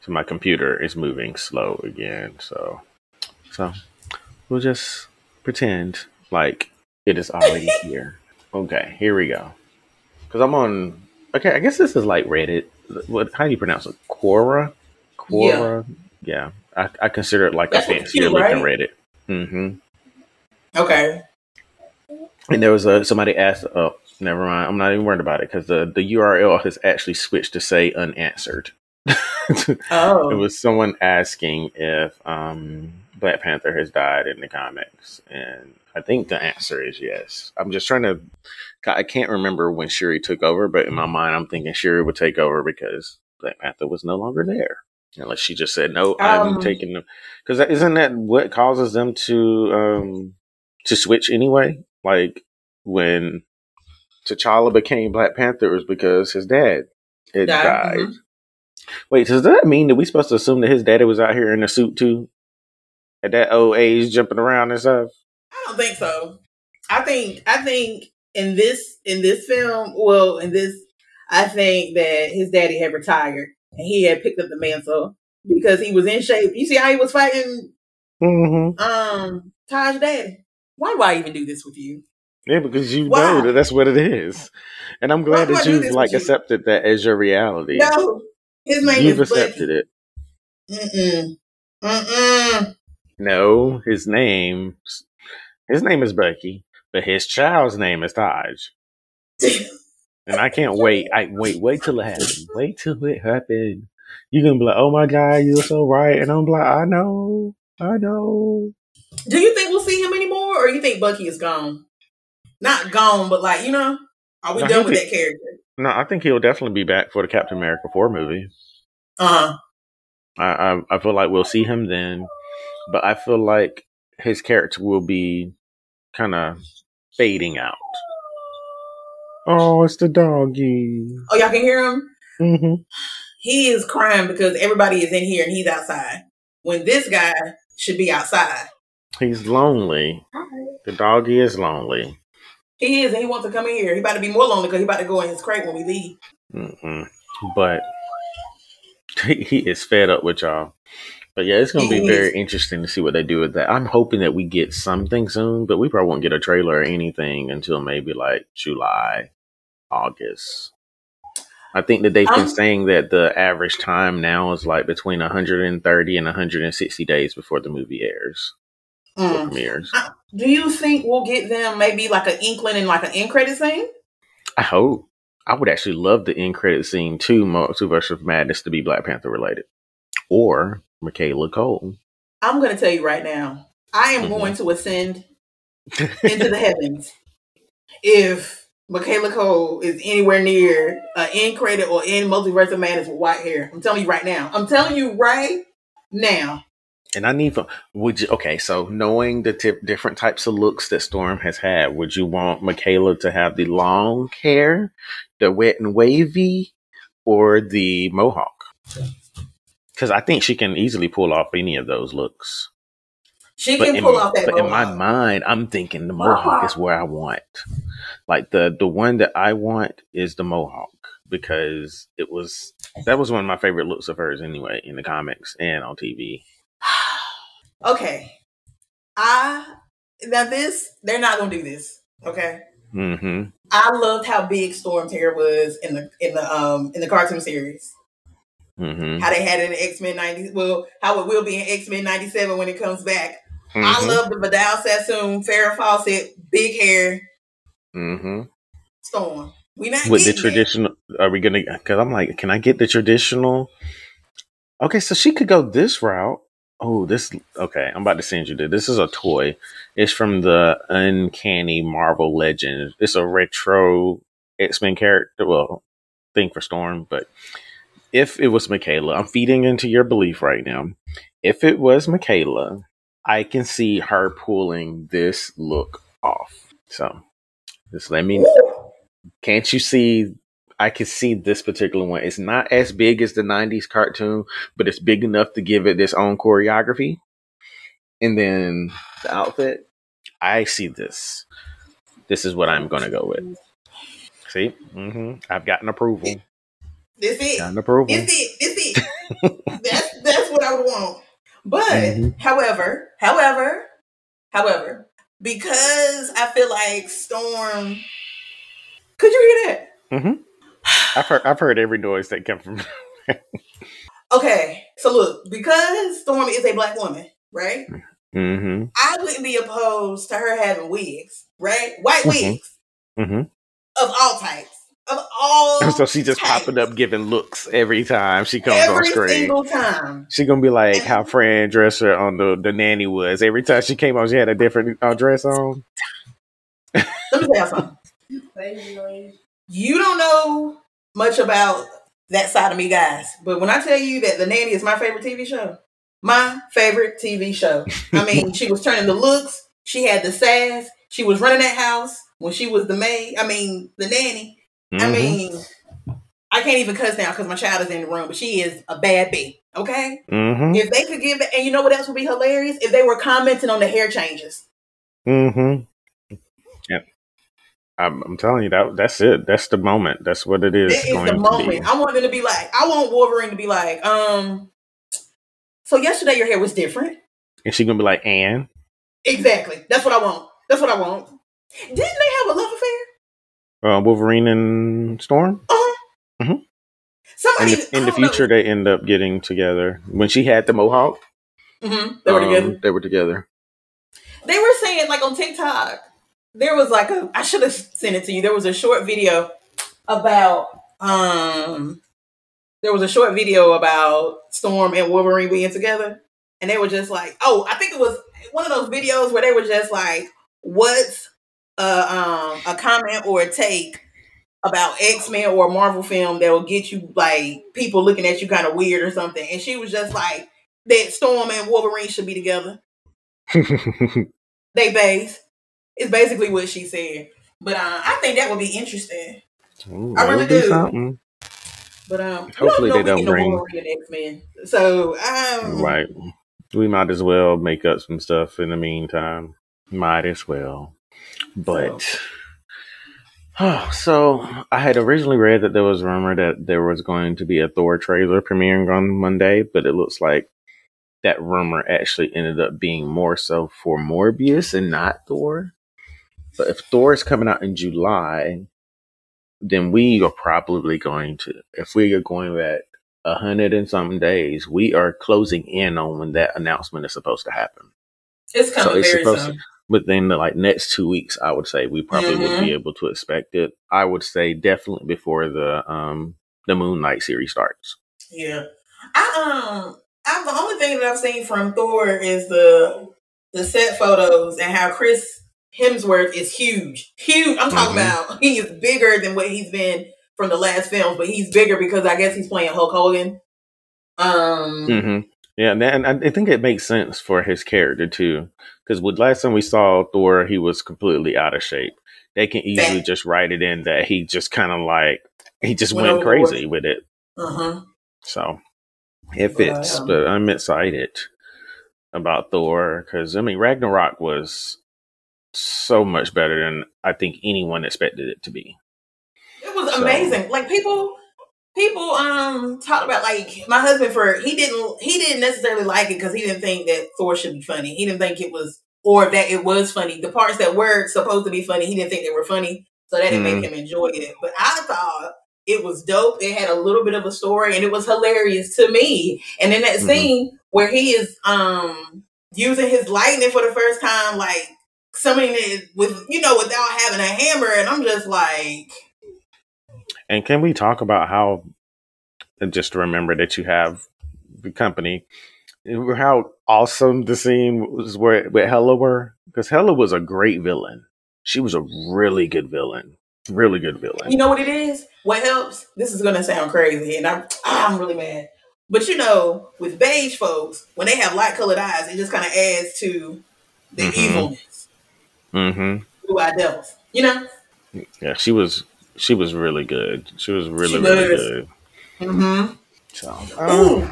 so my computer is moving slow again. So, so we'll just pretend like it is already [laughs] here. Okay, here we go. Because I'm on. Okay, I guess this is like Reddit. What? How do you pronounce it? Quora. Quora. Yeah, I, I consider it like That's a fancier cute, looking right? Reddit. Mm-hmm. Okay. And there was a somebody asked. Oh, never mind. I'm not even worried about it because the the URL has actually switched to say unanswered. [laughs] Oh. It was someone asking if um, Black Panther has died in the comics, and I think the answer is yes. I'm just trying to. I can't remember when Shuri took over, but in my mind, I'm thinking Shuri would take over because Black Panther was no longer there, unless she just said no. I'm Um, taking them because isn't that what causes them to um, to switch anyway? Like when T'Challa became Black Panther, was because his dad had Died, died. mhm. Wait, does that mean that we supposed to assume that his daddy was out here in a suit too? At that old age, jumping around and stuff? I don't think so. I think I think in this in this film, well, in this, I think that his daddy had retired and he had picked up the mantle because he was in shape. You see how he was fighting Mm-hmm. um Taj daddy. Why do I even do this with you? Yeah, because you Why? know that that's what it is. And I'm glad Why that you've like you? accepted that as your reality. No, his name you've is accepted it. Mm-mm. Mm-mm. No, his name his name is Bucky, but his child's name is Taj. And I can't wait. I wait, wait till it happens. Wait till it happens. You're gonna be like, oh my god, you're so right. And I'm like, I know, I know. Do you think we'll see him anymore, or you think Bucky is gone? Not gone, but like you know, are we No, done with think- that character? No, I think he'll definitely be back for the Captain America 4 movie. Uh huh. I, I I feel like we'll see him then, but I feel like his character will be kind of fading out. Oh, it's the doggy. Oh, y'all can hear him. Mm-hmm. He is crying because everybody is in here and he's outside. When this guy should be outside. He's lonely. The doggy is lonely. He is, and he wants to come in here. He about to be more lonely because he about to go in his crate when we leave. Mm-mm. But he, is fed up with y'all. But yeah, it's going to be very interesting to see what they do with that. I'm hoping that we get something soon, but we probably won't get a trailer or anything until maybe like July, August. I think that they've been Um, saying that the average time now is like between 130 and 160 days before the movie airs Mm. premieres. Do you think we'll get them maybe like an inkling and like an end credit scene? I hope. I would actually love the end credit scene to Multiverse of Madness to be Black Panther related, or Michaela Coel. I'm going to tell you right now. I am Mhm. going to ascend into the heavens if Michaela Coel is anywhere near an end credit or in Multiverse of Madness with white hair. I'm telling you right now. I'm telling you right now. And I need for would you okay? So knowing the tip, different types of looks that Storm has had, would you want Michaela to have the long hair, the wet and wavy, or the mohawk? Because I think she can easily pull off any of those looks. She but can pull off that. but in my mind, I'm thinking the mohawk is uh-huh. where I want. Like the the one that I want is the mohawk because it was that was one of my favorite looks of hers anyway in the comics and on TV. Okay. I now this they're not gonna do this. Okay. hmm I loved how big Storm's hair was in the in the um in the cartoon series. hmm How they had it in X Men ninety well, how it will be in X Men ninety seven when it comes back. I hmm love the Vidal Sassoon, Farrah Fawcett, big hair, Mm-hmm. Storm. We not With the traditional, are we gonna? Because I'm like, can I get the traditional? Okay, so she could go this route Oh, this okay. I'm about to send you this. This is a toy. It's from the Uncanny Marvel Legends. It's a retro X Men character. Well, thing for Storm, but if it was Michaela, I'm feeding into your belief right now. If it was Michaela, I can see her pulling this look off. So just let me. Can't you see? I can see this particular one. It's not as big as the '90s cartoon, but it's big enough to give it its own choreography. And then the outfit, I see this. This is what I'm going to go with. See, mm-hmm. I've gotten approval. This it. Gotten approval. This it. This it. [laughs] that's that's what I would want. But Mhm. however, however, however, because I feel like Storm. Could you hear that? Mm-hmm. I've heard I've heard every noise that come from. [laughs] Okay, so look, because Storm is a black woman, right? mm-hmm. I wouldn't be opposed to her having wigs, right? White Mhm. wigs Mm-hmm. of all types, of all. [laughs] So she just types. popping up giving looks every time she comes on screen. every single time. She gonna be like how Fran Drescher on the the nanny was. Every time she came on, she had a different uh, dress on. Let me tell you something. You don't know much about that side of me, guys. But when I tell you that The Nanny is my favorite TV show, my favorite TV show. I [laughs] mean, she was turning the looks. She had the sass. She was running that house when she was the maid. I mean, the nanny. I Mhm. mean, I can't even cuss now because my child is in the room, but she is a bad bee. Okay? Mhm. If they could give it, and you know what else would be hilarious? If they were commenting on the hair changes. Mm-hmm. Yeah. I'm, I'm telling you that that's it. That's the moment. That's what it is going the to moment. be. I want them to be like, I want Wolverine to be like, um, so yesterday your hair was different. And she gonna be like, Anne. Exactly. That's what I want. That's what I want. Didn't they have a love affair? Uh, Wolverine and Storm. Uh-huh. Mhm. In Somebody the, in the future, they end up getting together. When she had the mohawk, hmm they were um, together. They were together. They were saying like on TikTok, there was like a I should have sent it to you. There was a short video about um there was a short video about Storm and Wolverine being together. And they were just like, oh, I think it was one of those videos where they were just like, what's a um a comment or a take about X-Men or a Marvel film that will get you like people looking at you kind of weird or something. And she was just like that Storm and Wolverine should be together. [laughs] They base. It's basically what she said. But uh, I think that would be interesting. Ooh, I really do. something. But um, Hopefully we they don't bring- and X-Men. So um, Right. We might as well make up some stuff in the meantime. Might as well. But oh, [sighs] so I had originally read that there was a rumor that there was going to be a Thor trailer premiering on Monday, but it looks like that rumor actually ended up being more so for Morbius and not Thor. But if Thor is coming out in July, then we are probably going to, if we are going at a hundred and something days, we are closing in on when that announcement is supposed to happen. it's coming So it's very supposed soon. Within the like next two weeks, I would say we probably would be able to expect it. I would say definitely before the um the Moon Knight series starts. Yeah. I um I the only thing that I've seen from Thor is the the set photos and how Chris Hemsworth is huge. Huge. I'm talking Mhm. about he is bigger than what he's been from the last films, but he's bigger because I guess he's playing Hulk Hogan. Um hmm Yeah, and, I think it makes sense for his character too, because with last time we saw Thor, he was completely out of shape. They can easily Fact. just write it in that he just kind of like he just Went went crazy with it. uh-huh. So it fits, um, but I'm excited about Thor because I mean Ragnarok was so much better than I think anyone expected it to be. It was So- amazing. Like people people um talk about like my husband for he didn't he didn't necessarily like it because he didn't think that Thor should be funny. He didn't think it was or that it was funny. The parts that were supposed to be funny, he didn't think they were funny. So that didn't make him enjoy it. But I thought it was dope. It had a little bit of a story and it was hilarious to me. And in that Mhm. scene where he is um using his lightning for the first time, like summoning it with you know, without having a hammer, and I'm just like And can we talk about how, just remember that you have the company how awesome the scene was where with Hela were because Hela was a great villain. She was a really good villain, really good villain. You know what it is? What helps? This is gonna sound crazy, and I'm [clears throat] I'm really mad. But you know, with beige folks, when they have light colored eyes, it just kind of adds to the Mhm. evilness. Mm-hmm. Blue eyed devils, you know. Yeah, she was she was really good. She was really She really good. Mm-hmm. So Ooh.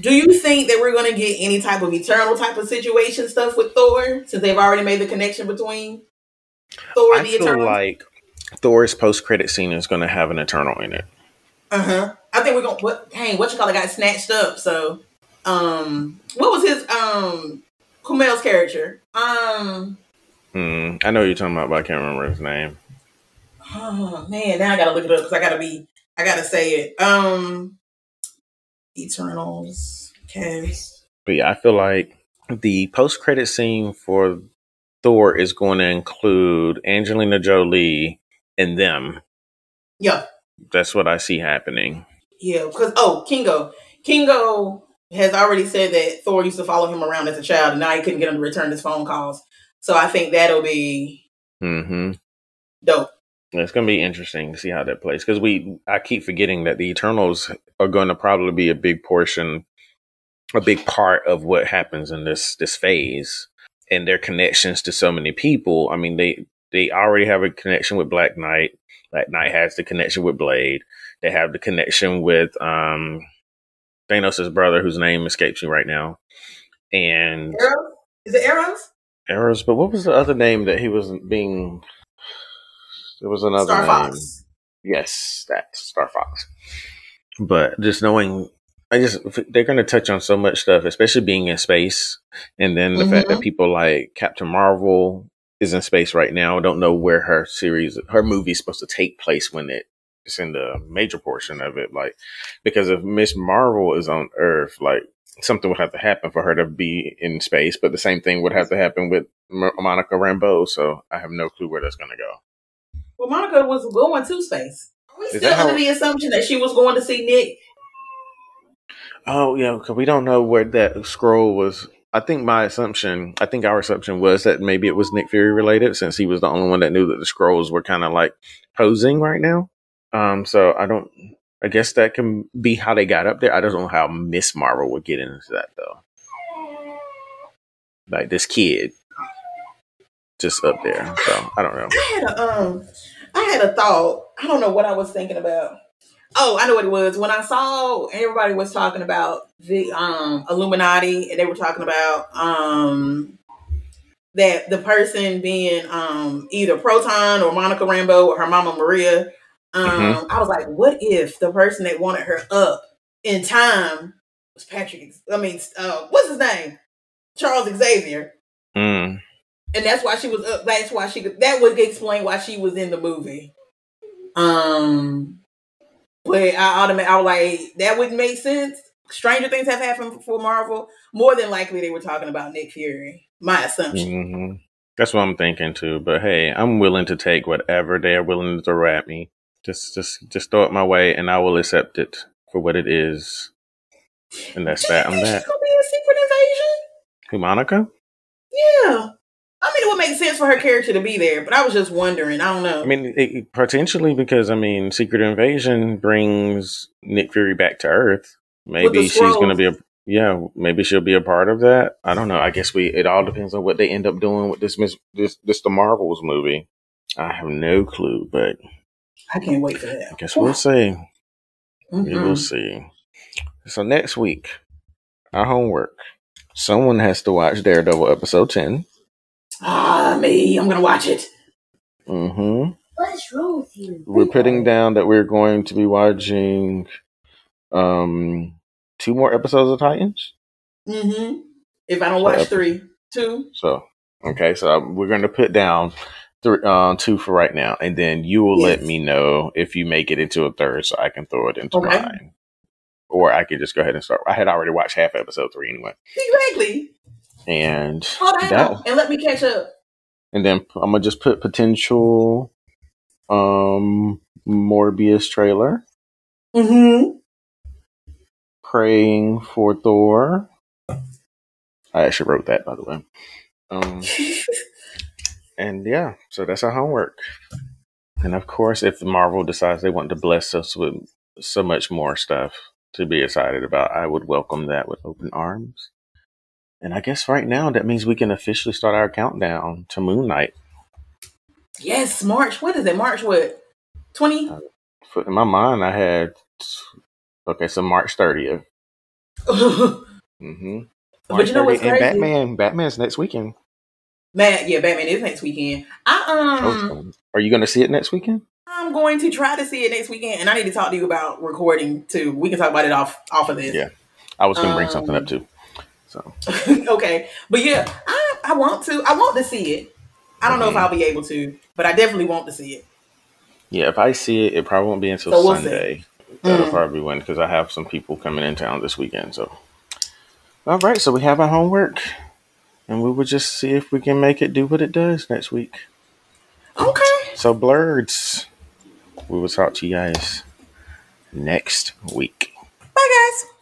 Do you think that we're going to get any type of eternal type of situation stuff with Thor since they've already made the connection between Thor I and the feel Eternal? like Thor's post credit scene is going to have an Eternal in it. uh huh. I think we're gonna. What? Dang, what you call it? Got snatched up. So, um, what was his um Kumail's character? Um, Hmm. I know you're talking about, but I can't remember his name. oh [sighs] man, now I gotta look it up because I gotta be. I gotta say it. Um, Eternals cast. But yeah, I feel like the post credit scene for Thor is going to include Angelina Jolie and them. Yeah, That's what I see happening. Yeah, because oh, Kingo, Kingo has already said that Thor used to follow him around as a child, and now he couldn't get him to return his phone calls. So I think that'll be mm-hmm. dope. It's going to be interesting to see how that plays because we I keep forgetting that the Eternals are going to probably be a big portion, a big part of what happens in this this phase and their connections to so many people. I mean, they they already have a connection with Black Knight. Black Knight has the connection with Blade. They have the connection with um Thanos' brother, whose name escapes me right now, and Arrows? Is it Arrows? Eros. But what was the other name that he wasn't being? There was another Star name. Fox. Yes, that Star Fox. But just knowing, I just they're going to touch on so much stuff, especially being in space, and then the fact that Mhm. people like Captain Marvel is in space right now. Don't know where her series, her movie is supposed to take place when it it's in the major portion of it. Like because if Miss Marvel is on Earth, like something would have to happen for her to be in space. But the same thing would have to happen with Mo- Monica Rambeau. So I have no clue where that's going to go. Well, Monica was going to space. Are we Is still under how- the assumption that she was going to see Nick? Oh yeah, because we don't know where that scroll was. I think my assumption, I think our assumption was that maybe it was Nick Fury related, since he was the only one that knew that the scrolls were kind of like posing right now. Um, so I don't. I guess that can be how they got up there. I don't know how Miss Marvel would get into that though. Like this kid, just up there. So I don't know. I had a um, I had a thought. I don't know what I was thinking about. Oh, I know what it was. When I saw everybody was talking about the um Illuminati, and they were talking about um that the person being um either Photon or Monica Rambeau or her mama Maria. Um, Mhm. I was like, what if the person that wanted her up in time was Patrick? I mean, uh, what's his name? Charles Xavier Mm. and that's why she was up. That's why she. That would explain why she was in the movie. Um, but I automatically, I was like, that wouldn't make sense. Stranger things have happened for Marvel. More than likely, they were talking about Nick Fury. My assumption. hmm That's what I'm thinking too. But hey, I'm willing to take whatever they're willing to wrap me. Just, just, just throw it my way, and I will accept it for what it is. And that's that. I'm that. she's gonna be a secret invasion? Who, Monica? Yeah. I mean, it would make sense for her character to be there, but I was just wondering. I don't know. I mean, it, potentially because I mean, Secret Invasion brings Nick Fury back to Earth. Maybe she's going to be a yeah. Maybe she'll be a part of that. I don't know. I guess we. It all depends on what they end up doing with this Miss this this the Marvels movie. I have no clue, but I can't wait for that. I guess we'll see. We Mhm. will see. So next week, our homework. Someone has to watch Daredevil episode ten. Ah, me. I'm gonna watch it. Mm-hmm. What is wrong with you? We're putting down that we're going to be watching um two more episodes of Titans. Mm-hmm. If I don't So watch ep- three, two. So okay, so we're going to put down three, uh, two for right now, and then you will let me know if you make it into a third, so I can throw it into Okay. mine. Or I could just go ahead and start. I had already watched half episode three anyway, Exactly. and Hold on, that, and let me catch up. and then I'm gonna just put potential um Morbius trailer, Mm-hmm. praying for Thor, I actually wrote that, by the way. Um, [laughs] and yeah, so that's our homework. And of course, if Marvel decides they want to bless us with so much more stuff to be excited about, I would welcome that with open arms. And I guess right now that means we can officially start our countdown to Moon Knight. Yes, March. What is it? March what? 20? Uh, in my mind, I had, okay, so March 30th. [laughs] mm-hmm. March but you know what's crazy? And Batman, Batman's next weekend. Man, yeah, Batman is next weekend. I um, are you going to see it next weekend? I'm going to try to see it next weekend, and I need to talk to you about recording too. We can talk about it off off of this. Yeah, I was going to bring something up too. So [laughs] okay, but yeah, I I want to. I want to see it. I don't mm-hmm. know if mm-hmm. I'll be able to, but I definitely want to see it. Yeah, if I see it, it probably won't be until so we'll Sunday. That'll mm. probably win because I have some people coming in town this weekend. So, all right, so we have our homework and we will just see if we can make it do what it does next week. Okay. So, Blerds, we will talk to you guys next week. Bye, guys.